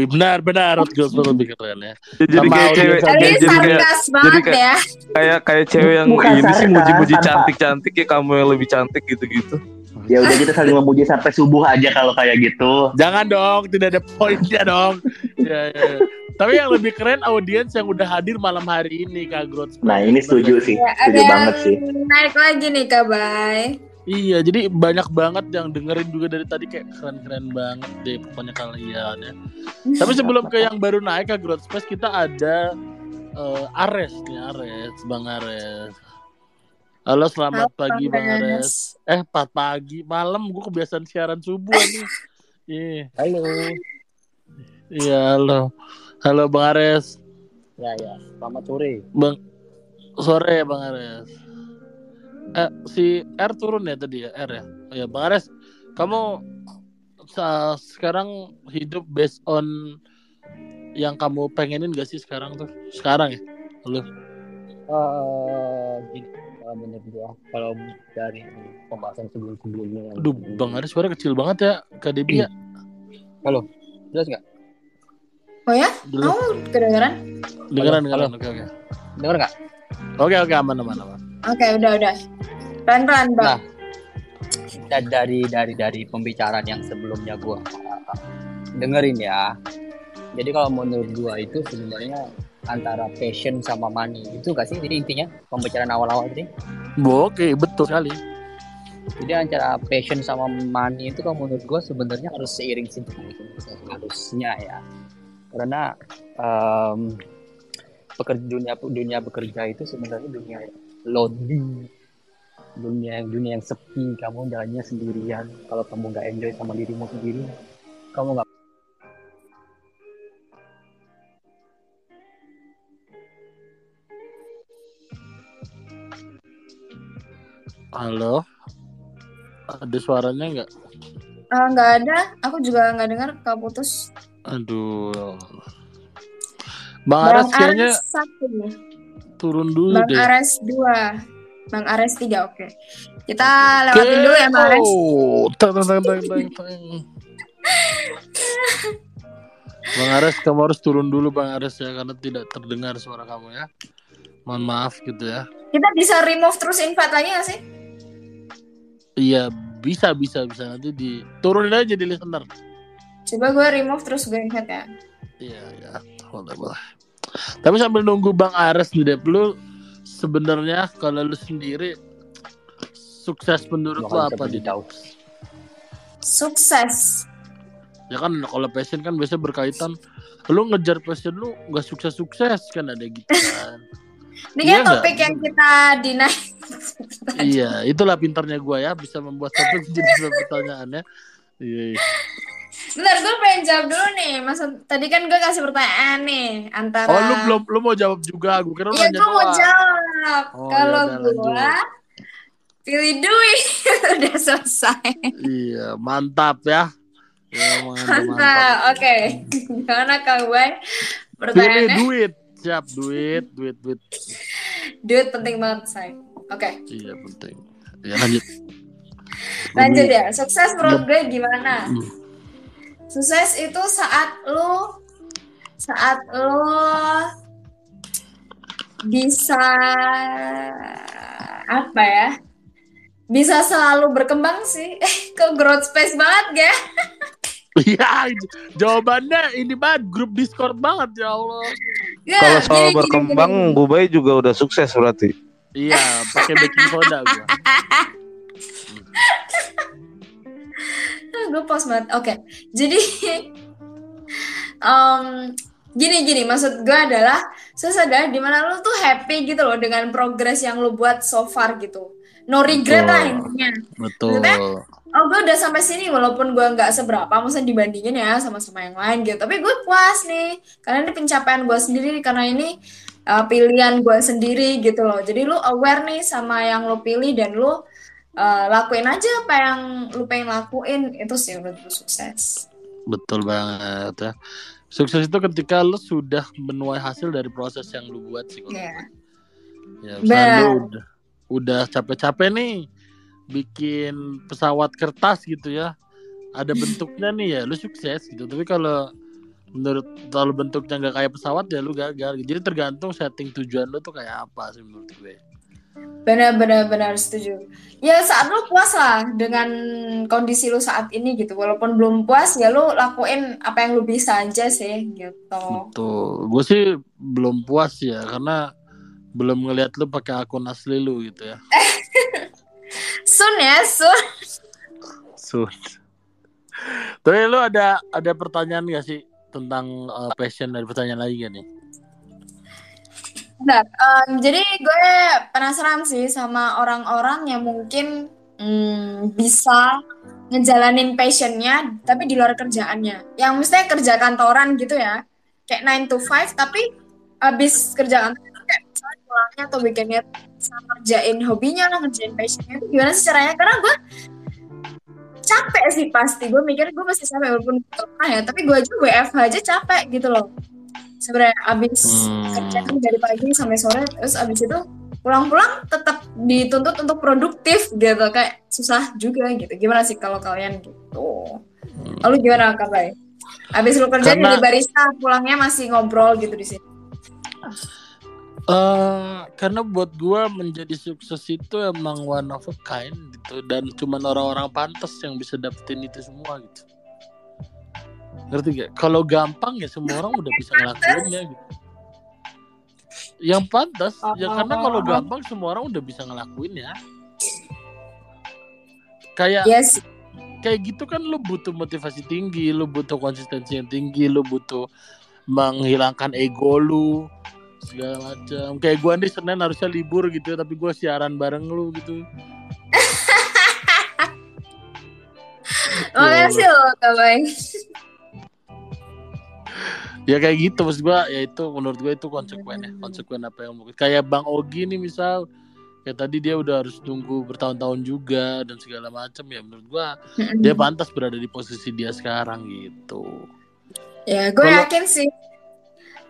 Benar benar Rod Goldberg lebih keren ya. Jadi Sama kayak cewek jadi kayak sarkas banget kayak- ya. kayak kayak cewek yang Bukan ini sih muji-muji cantik-cantik ya kamu yang lebih cantik gitu-gitu Ya udah kita saling memuji sampai subuh aja kalau kayak gitu. Jangan dong, tidak ada poinnya dong. Ya, ya. Tapi yang lebih keren audiens yang udah hadir malam hari ini Kak Growth. Nah, ini setuju sih. Ya, Setuju banget sih. naik lagi nih Kak Bay. Iya, jadi banyak banget yang dengerin juga dari tadi kayak keren-keren banget deh pokoknya kalian ya. Tapi sebelum ke yang baru naik ke Growth Space kita ada eh, Ares nih Ares, Bang Ares. Halo, selamat Halo, pagi Bang Bang Ares. Eh, pas pagi, malam gue kebiasaan siaran subuh nih. [LAUGHS] Iya, Halo. iya halo. Halo Bang Ares. Ya ya. Selamat sore. Bang sore ya Bang Ares. Eh si R turun ya tadi ya R ya. Oh ya Bang Ares, kamu sekarang hidup based on yang kamu pengenin gak sih sekarang tuh? Sekarang ya? Lu? Eh, gini, kalau menurut gua kalau dari pembahasan sebelum-sebelumnya yang- Aduh, Bang Ares suara kecil banget ya, Kak Debi ya. jelas nggak? Oh ya? Kamu kedengeran? dengeran Halo, dengeran. Oke oke. Dengar nggak? Oke oke aman aman aman. Oke, udah udah. Pelan-pelan, Bang. Nah, da- dari dari dari pembicaraan yang sebelumnya gua uh, dengerin ya. Jadi kalau menurut gua itu sebenarnya antara passion sama money itu gak sih? Jadi intinya pembicaraan awal-awal tadi. Oke betul sekali. Jadi antara passion sama money itu kalau menurut gue sebenarnya harus seiring sinkron harusnya ya. Karena em, pekerja dunia dunia bekerja itu sebenarnya dunia yang lonely, dunia yang dunia yang sepi. Kamu jalannya sendirian. Kalau kamu nggak enjoy sama dirimu sendiri, kamu nggak Halo. Ada suaranya nggak? Ah, nggak ada. Aku juga nggak dengar kau putus. Aduh. Bang Ares kayaknya. Turun dulu Bang deh. Ares dua. Bang Ares tiga. Oke. Kita lewatin dulu ya, Bang Ares. Oh, tang, tang, tang, tang, tang. Bang Ares, kamu harus turun dulu Bang Ares ya karena tidak terdengar suara kamu ya. Mohon maaf gitu ya. Kita bisa remove terus invite lagi sih? Iya bisa bisa bisa nanti di turunin aja di listener. Coba gue remove terus gue invite ya. Iya ya boleh boleh. Tapi sambil nunggu Bang Ares nih Dep, lu sebenarnya kalau lu sendiri sukses menurut lu apa di tahu. Sukses. Ya kan kalau passion kan biasanya berkaitan lu ngejar passion lu nggak sukses sukses kan ada gitu kan. [LAUGHS] Ini Iya kan nggak? topik yang kita deny. iya, itulah pintarnya gua ya bisa membuat topik menjadi [LAUGHS] sebuah pertanyaan ya. Iya. iya. Bentar, gue pengen jawab dulu nih. Maksud tadi kan gue kasih pertanyaan nih antara. Oh lu belum lu mau jawab juga, gua kira lu Iya, gue mau jawab. Oh, Kalau yaudah, lanjut. gue pilih duit [LAUGHS] udah selesai. Iya, mantap ya. Ya, mantap. Oke. Gimana Kak gue? Pilih Pertanyaannya duit, siap duit, duit, duit. duit penting banget, say. Oke. Iya penting. Ya lanjut. Lanjut ya. Sukses menurut gue gimana? Hmm. Sukses itu saat lu saat lu bisa apa ya? Bisa selalu berkembang sih. Eh, ke growth space banget ya? Iya, jawabannya ini banget grup Discord banget ya Allah. Ya, Kalau soal gini, berkembang, gini. Gubai juga udah sukses berarti. Iya, pakai baking soda gua. [LAUGHS] [LAUGHS] Gue pause banget. Oke, jadi em, gini gini maksud gue adalah sukses adalah di mana lu tuh happy gitu loh dengan progres yang lu buat so far gitu. No regret Betul. lah intinya. Betul. Maksudnya, Oh gue udah sampai sini walaupun gue nggak seberapa, maksudnya dibandingin ya sama-sama yang lain gitu. Tapi gue puas nih, karena ini pencapaian gue sendiri, karena ini uh, pilihan gue sendiri gitu loh. Jadi lu aware nih sama yang lu pilih dan lu uh, lakuin aja apa yang lu pengen lakuin, itu sih menurut gue sukses. Betul banget ya. Sukses itu ketika lu sudah menuai hasil dari proses yang lu buat sih. kalau Iya. Ya, misalnya lu udah udah capek-capek nih bikin pesawat kertas gitu ya. Ada bentuknya nih ya, lu sukses gitu. Tapi kalau menurut kalau bentuknya nggak kayak pesawat ya lu gagal. Jadi tergantung setting tujuan lu tuh kayak apa sih menurut gue. Benar-benar benar setuju. Ya saat lu puas lah dengan kondisi lu saat ini gitu. Walaupun belum puas ya lu lakuin apa yang lu bisa aja sih gitu. Betul. Gue sih belum puas ya karena belum ngeliat lu pakai akun asli lu gitu ya. [LAUGHS] Soon ya, soon. Sun. Tapi lu ada ada pertanyaan gak sih tentang uh, passion dari pertanyaan lagi gak nih? Bentar, em, jadi gue penasaran sih sama orang-orang yang mungkin mm, bisa ngejalanin passionnya tapi di luar kerjaannya. Yang mestinya kerja kantoran gitu ya. Kayak 9 to 5 tapi abis kerjaan kayak misalnya pulangnya atau weekendnya sama ngerjain hobinya lah ngerjain passionnya itu gimana sih caranya karena gue capek sih pasti gue mikir gue pasti capek walaupun ya tapi gue aja WFH aja capek gitu loh sebenarnya abis Hmm. kerja kan dari pagi sampai sore terus abis itu pulang-pulang tetap dituntut untuk produktif gitu. Kayak susah juga gitu. Gimana sih kalau kalian gitu? Lalu gimana kabar? Abis lu kerja Karena- jadi barista pulangnya masih ngobrol gitu di sini? Eh, karena buat gua menjadi sukses itu emang one of a kind gitu. Dan cuman orang-orang pantas yang bisa dapetin itu semua gitu. Ngerti gak? Kalau gampang ya semua orang udah bisa ngelakuinnya gitu. Yang pantas ya karena kalau gampang semua orang udah bisa ngelakuin ya. Kayak yes kayak gitu kan lu butuh motivasi tinggi, lu butuh konsistensi yang tinggi, lu butuh menghilangkan ego lu segala macam. Kayak gua nih Senin harusnya libur gitu, tapi gua siaran bareng lu gitu. [LAUGHS] makasih loh kabar [LAUGHS] Ya kayak gitu maksud gua, ya itu menurut gua itu konsekuen ya, konsekuen apa yang mungkin. Kayak Bang Ogi nih misal kayak tadi dia udah harus tunggu bertahun-tahun juga dan segala macam ya menurut gua dia pantas berada di posisi dia sekarang gitu. Ya, gue Kalau- yakin sih.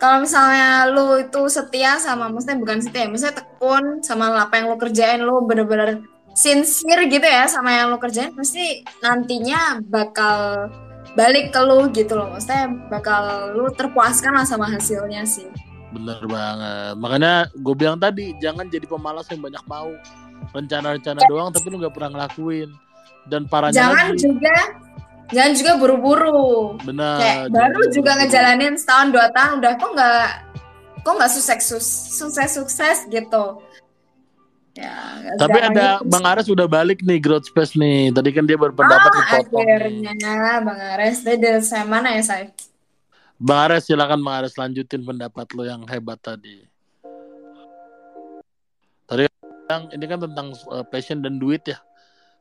Kalau misalnya lu itu setia sama, maksudnya bukan setia, maksudnya tekun sama apa yang lu kerjain, lu bener-bener sincere gitu ya sama yang lu kerjain, pasti nantinya bakal balik ke lu gitu loh. Maksudnya bakal lu terpuaskan lah sama hasilnya sih. Bener banget. Makanya gue bilang tadi jangan jadi pemalas yang banyak mau. Rencana-rencana doang tapi lu nggak pernah ngelakuin. Dan parahnya Jangan lagi. juga jangan juga buru-buru. Benar. Kayak baru juga buru-buru. ngejalanin setahun dua tahun udah kok nggak kok nggak sukses sukses sukses gitu. Ya, Tapi ada gitu Bang. Ares udah balik nih Growth Space nih. Tadi kan dia berpendapat Ah, dipotong nih. akhirnya Bang Ares dari saya mana ya saya? Bang Ares silakan Bang Ares lanjutin pendapat lo yang hebat tadi. Tadi yang ini kan tentang uh, passion dan duit ya.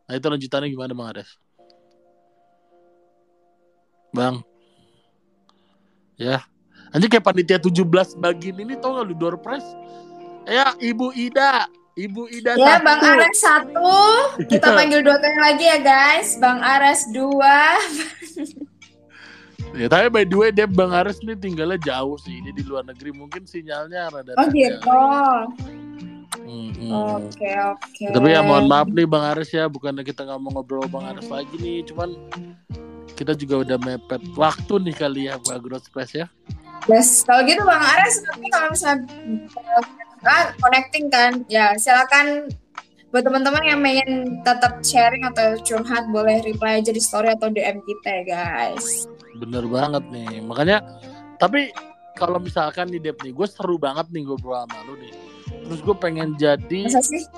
Nah itu lanjutannya gimana Bang Ares? Bang. Ya. Anjir kayak panitia 17 bagin ini tau gak lu door press? Ya Ibu Ida. Ibu Ida Ya satu. Bang Ares satu, kita Iya. panggil dua kali lagi ya guys. Bang Ares dua. [LAUGHS] Ya, tapi by the way dia Bang Ares nih tinggalnya jauh sih. Dia di luar negeri mungkin sinyalnya rada Oh gitu. Hmm, Oke oke. Tapi ya mohon maaf nih Bang Ares ya, bukannya kita nggak mau ngobrol Bang Ares lagi nih, cuman kita juga udah mepet waktu nih kali ya buat Growth Space ya. Yes, kalau gitu Bang Ares nanti kalau misalnya ah, connecting kan, ya silakan buat teman-teman yang pengen tetap sharing atau curhat boleh reply aja di story atau DM kita ya guys. Bener banget nih, makanya tapi kalau misalkan nih Dep nih, gue seru banget nih ngobrol sama lu nih. Terus gue pengen jadi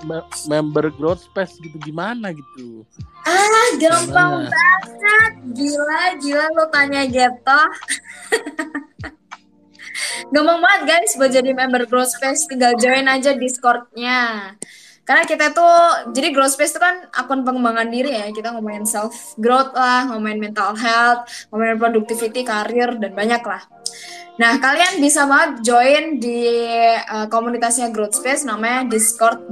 me- member Growth Space gitu gimana gitu. Ah, gampang Gimana? banget. Gila, gila lo tanya gitu. [LAUGHS] gampang banget guys buat jadi member Grow Space. Tinggal join aja Discord-nya. Karena kita tuh, jadi Grow Space itu kan akun pengembangan diri ya. Kita ngomongin self growth lah, ngomongin mental health, ngomongin productivity, karir, dan banyak lah. Nah, kalian bisa banget join di uh, komunitasnya Growth Space namanya Discord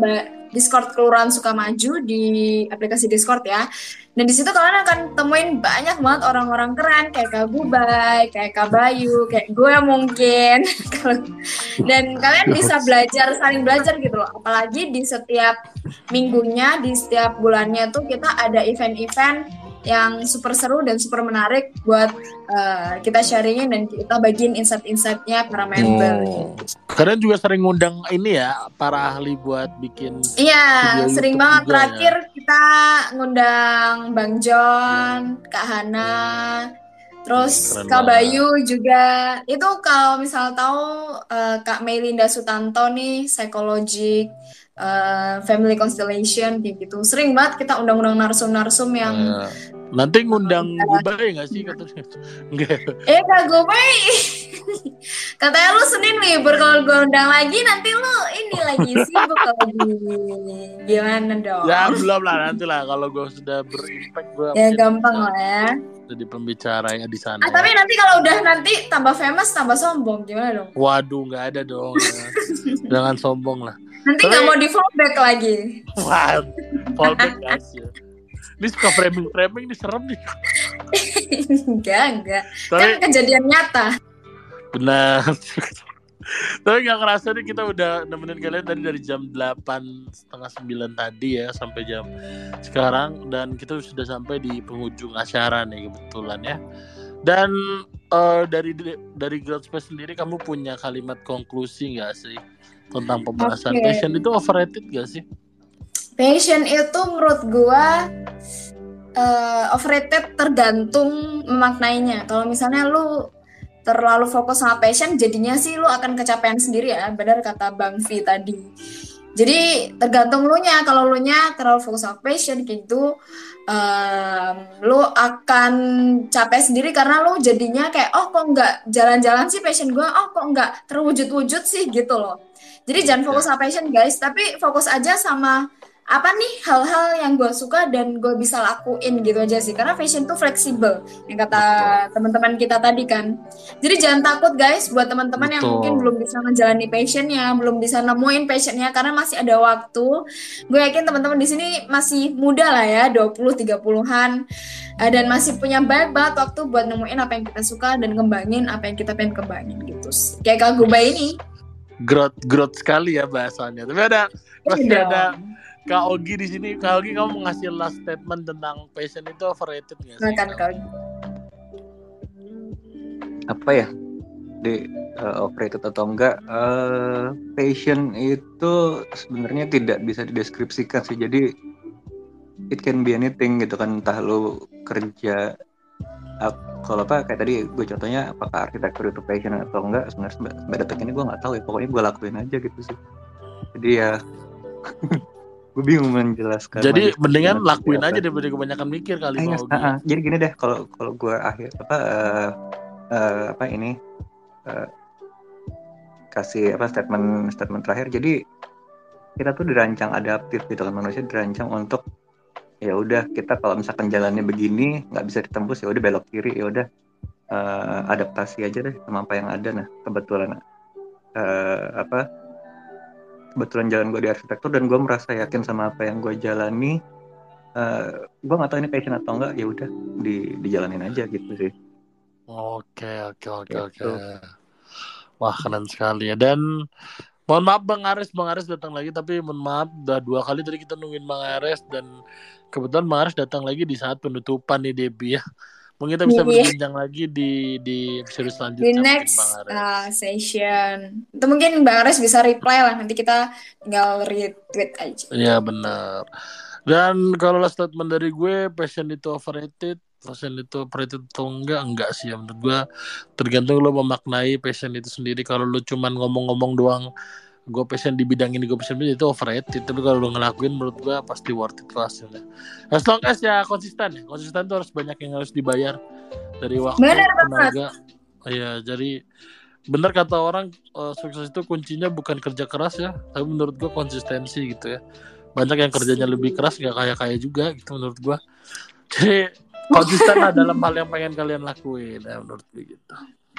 Discord Kelurahan Sukamaju di aplikasi Discord ya. Dan di situ kalian akan temuin banyak banget orang-orang keren kayak Kak Gubay, kayak Kak Bayu, kayak gue mungkin. [LAUGHS] Dan kalian bisa belajar, saling belajar gitu loh. Apalagi di setiap minggunya, di setiap bulannya tuh kita ada event-event yang super seru dan super menarik buat uh, kita sharingin dan kita bagiin insight-insightnya para member. Oh. Kalian juga sering ngundang ini ya para ahli buat bikin Iya, Video sering YouTube banget. juga Terakhir kita ngundang Bang John, Kak Hana, terus Keren Kak. Bayu juga. Itu kalau misal tahu eh, Kak Melinda Sutanto nih, psikologi eh, family constellation kayak gitu. Sering banget kita undang-undang narsum-narsum yang Eh, nanti ngundang Gubay nggak sih katanya? [LAUGHS] Enggak. Eh Kak Gopay [LAUGHS] Katanya lu Senin libur Kalau gue undang lagi Nanti lu ini lagi sibuk lagi Gimana dong Ya belum lah nanti lah kalau gue sudah berimpact gue Ya gampang lah ya jadi pembicara ya di sana. Ah, tapi nanti kalau udah nanti tambah famous tambah sombong gimana dong? Waduh, nggak ada dong. ya. [LAUGHS] Jangan sombong lah. Nanti nggak mau di fallback lagi. Wah, fallback guys ya. Ini suka framing framing ini serem nih. enggak, enggak. Tapi Kan kejadian nyata. benar. Tapi nggak kerasa nih kita udah nemenin kalian tadi dari jam 8 setengah 9 tadi ya sampai jam sekarang dan kita sudah sampai di penghujung acara nih kebetulan ya. Dan eh, dari dari Growth Space sendiri kamu punya kalimat konklusi nggak sih tentang pembahasan Oke. passion itu overrated gak sih? Passion itu menurut gua eh, overrated tergantung memaknainya. Kalau misalnya lu terlalu fokus sama passion, jadinya sih lu akan kecapean sendiri ya. Benar kata Bang V tadi. Jadi tergantung lu nya. Kalau lu nya terlalu fokus sama passion gitu, em, lu akan capek sendiri karena lu jadinya kayak oh kok nggak jalan-jalan sih passion gua, oh kok nggak terwujud-wujud sih gitu loh. Jadi jangan fokus sama passion guys, tapi fokus aja sama apa nih hal-hal yang gue suka dan gue bisa lakuin gitu aja sih. Karena fashion tuh fleksibel yang kata teman-teman kita tadi kan. Jadi jangan takut guys buat teman-teman yang mungkin belum bisa menjalani passionnya belum bisa nemuin passionnya karena masih ada waktu. Gue yakin teman-teman di sini masih muda lah ya 20 30-an eh, dan masih punya banyak banget waktu buat nemuin apa yang kita suka dan kembangin apa yang kita pengen kembangin gitu. Kayak Kak Guba ini Growth growth sekali ya bahasanya. Tapi ada Masih Iya ada dong. Kak Ogi di sini. Kak Ogi kamu ngasih last statement tentang passion itu overrated nggak sih? Silakan, Kak. apa ya di eh, overrated atau enggak eh passion itu sebenarnya tidak bisa dideskripsikan sih jadi it can be anything gitu kan entah lu kerja kalau apa kayak tadi gue contohnya apakah arsitektur itu passion atau enggak sebenarnya sampai detik ini gue nggak tahu ya pokoknya gue lakuin aja gitu sih jadi ya [LAUGHS] gue bingung menjelaskan Jadi mendingan lakuin aja daripada kebanyakan mikir kali Ogi. ah, ah. jadi gini deh kalau kalau gue akhir apa eh, eh, apa ini eh, kasih apa statement statement terakhir jadi kita tuh dirancang adaptif gitu kan manusia dirancang untuk ya udah kita kalau misalkan jalannya begini nggak bisa ditembus ya udah belok kiri ya udah eh, adaptasi aja deh sama apa yang ada nah kebetulan eh, apa kebetulan jalan gue di arsitektur dan gue merasa yakin sama apa yang gue jalani eh gue nggak tahu ini passion atau enggak ya udah di dijalanin aja gitu sih Oke oke oke oke. Gitu. Wah keren sekali ya. Dan mohon maaf Bang Ares, Bang Ares datang lagi tapi mohon maaf udah dua kali tadi kita nungguin Bang Ares dan kebetulan Bang Ares datang lagi di saat penutupan nih Debbie ya. Mungkin kita bisa Iya. berbincang lagi di di episode di selanjutnya mungkin, next Bang Ares. uh, session itu mungkin Bang Ares bisa reply lah nanti kita tinggal retweet aja Iya benar. Dan kalau last statement dari gue, passion itu overrated, passion itu overrated atau enggak? Enggak sih ya menurut gue. Tergantung lo memaknai passion itu sendiri. Kalau lo cuman ngomong-ngomong doang, gue passion di bidang ini, gue passion bidang itu overrated. Tapi kalau lo ngelakuin, menurut gue pasti worth it tuh hasilnya. As long as ya konsisten. Konsisten tuh harus banyak yang harus dibayar dari waktu, Benar tenaga. Iya, jadi benar kata orang eh, sukses itu kuncinya bukan kerja keras ya, tapi menurut gue konsistensi gitu ya banyak yang kerjanya lebih keras nggak kaya kaya juga gitu menurut gua. Jadi konsisten lah dalam hal yang pengen kalian lakuin ya menurut gue gitu.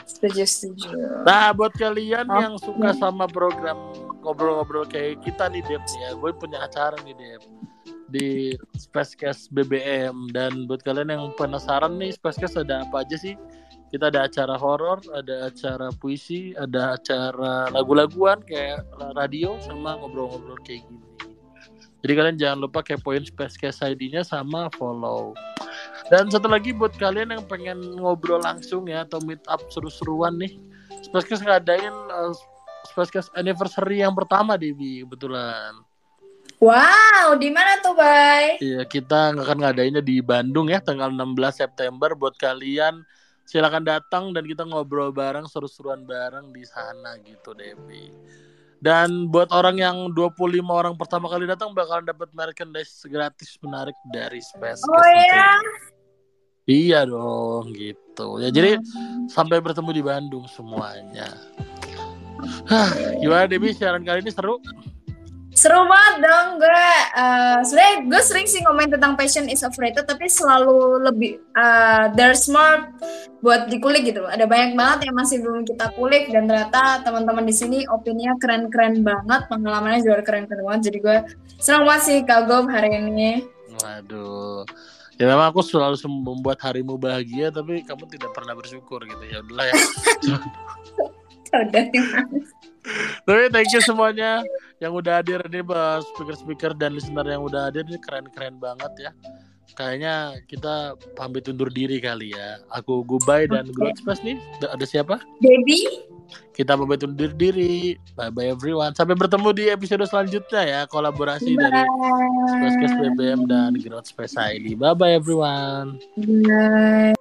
Setuju setuju. Nah buat kalian Oke. yang suka sama program ngobrol-ngobrol kayak kita nih Dep ya. Gue punya acara nih Dep di Spacecast BBM dan buat kalian yang penasaran nih Spacecast ada apa aja sih? Kita ada acara horor, ada acara puisi, ada acara lagu-laguan kayak radio sama ngobrol-ngobrol kayak gini. Jadi kalian jangan lupa kepoin Spacecast ID-nya sama follow. Dan satu lagi buat kalian yang pengen ngobrol langsung ya atau meet up seru-seruan nih. Spacecast ngadain uh, Spacecast anniversary yang pertama Devi kebetulan. wow di mana tuh Bay Iya, kita akan ngadainnya di Bandung ya tanggal 16 September buat kalian silakan datang dan kita ngobrol bareng seru-seruan bareng di sana gitu Devi. Dan buat orang yang 25 orang pertama kali datang bakalan dapat merchandise gratis menarik dari Space. oh ya Iya dong gitu. Ya jadi sampai bertemu di Bandung semuanya. Hah, gimana Devi siaran kali ini seru? Seru banget dong gue. eh Sebenarnya gue sering sih ngomongin tentang passion is overrated, tapi selalu lebih eh, there's more buat dikulik gitu. Ada banyak banget yang masih belum kita kulik dan ternyata teman-teman di sini opininya keren-keren banget, pengalamannya juga keren-keren banget. Jadi gue senang banget sih kagum hari ini. Waduh. Ya memang aku selalu membuat harimu bahagia tapi kamu tidak pernah bersyukur gitu ya udahlah ya. [LAUGHS] Udah tapi thank you semuanya yang udah hadir ini bahas speaker-speaker dan listener yang udah hadir ini keren-keren banget ya. Kayaknya kita pamit undur diri kali ya. Aku Gubay dan Oke. Growth Space nih. Ada siapa? Baby, Kita pamit undur diri. Bye bye everyone. Sampai bertemu di episode selanjutnya ya. Kolaborasi dari Spacecast bye. BBM dan Growth Space ID. Bye bye everyone. Bye.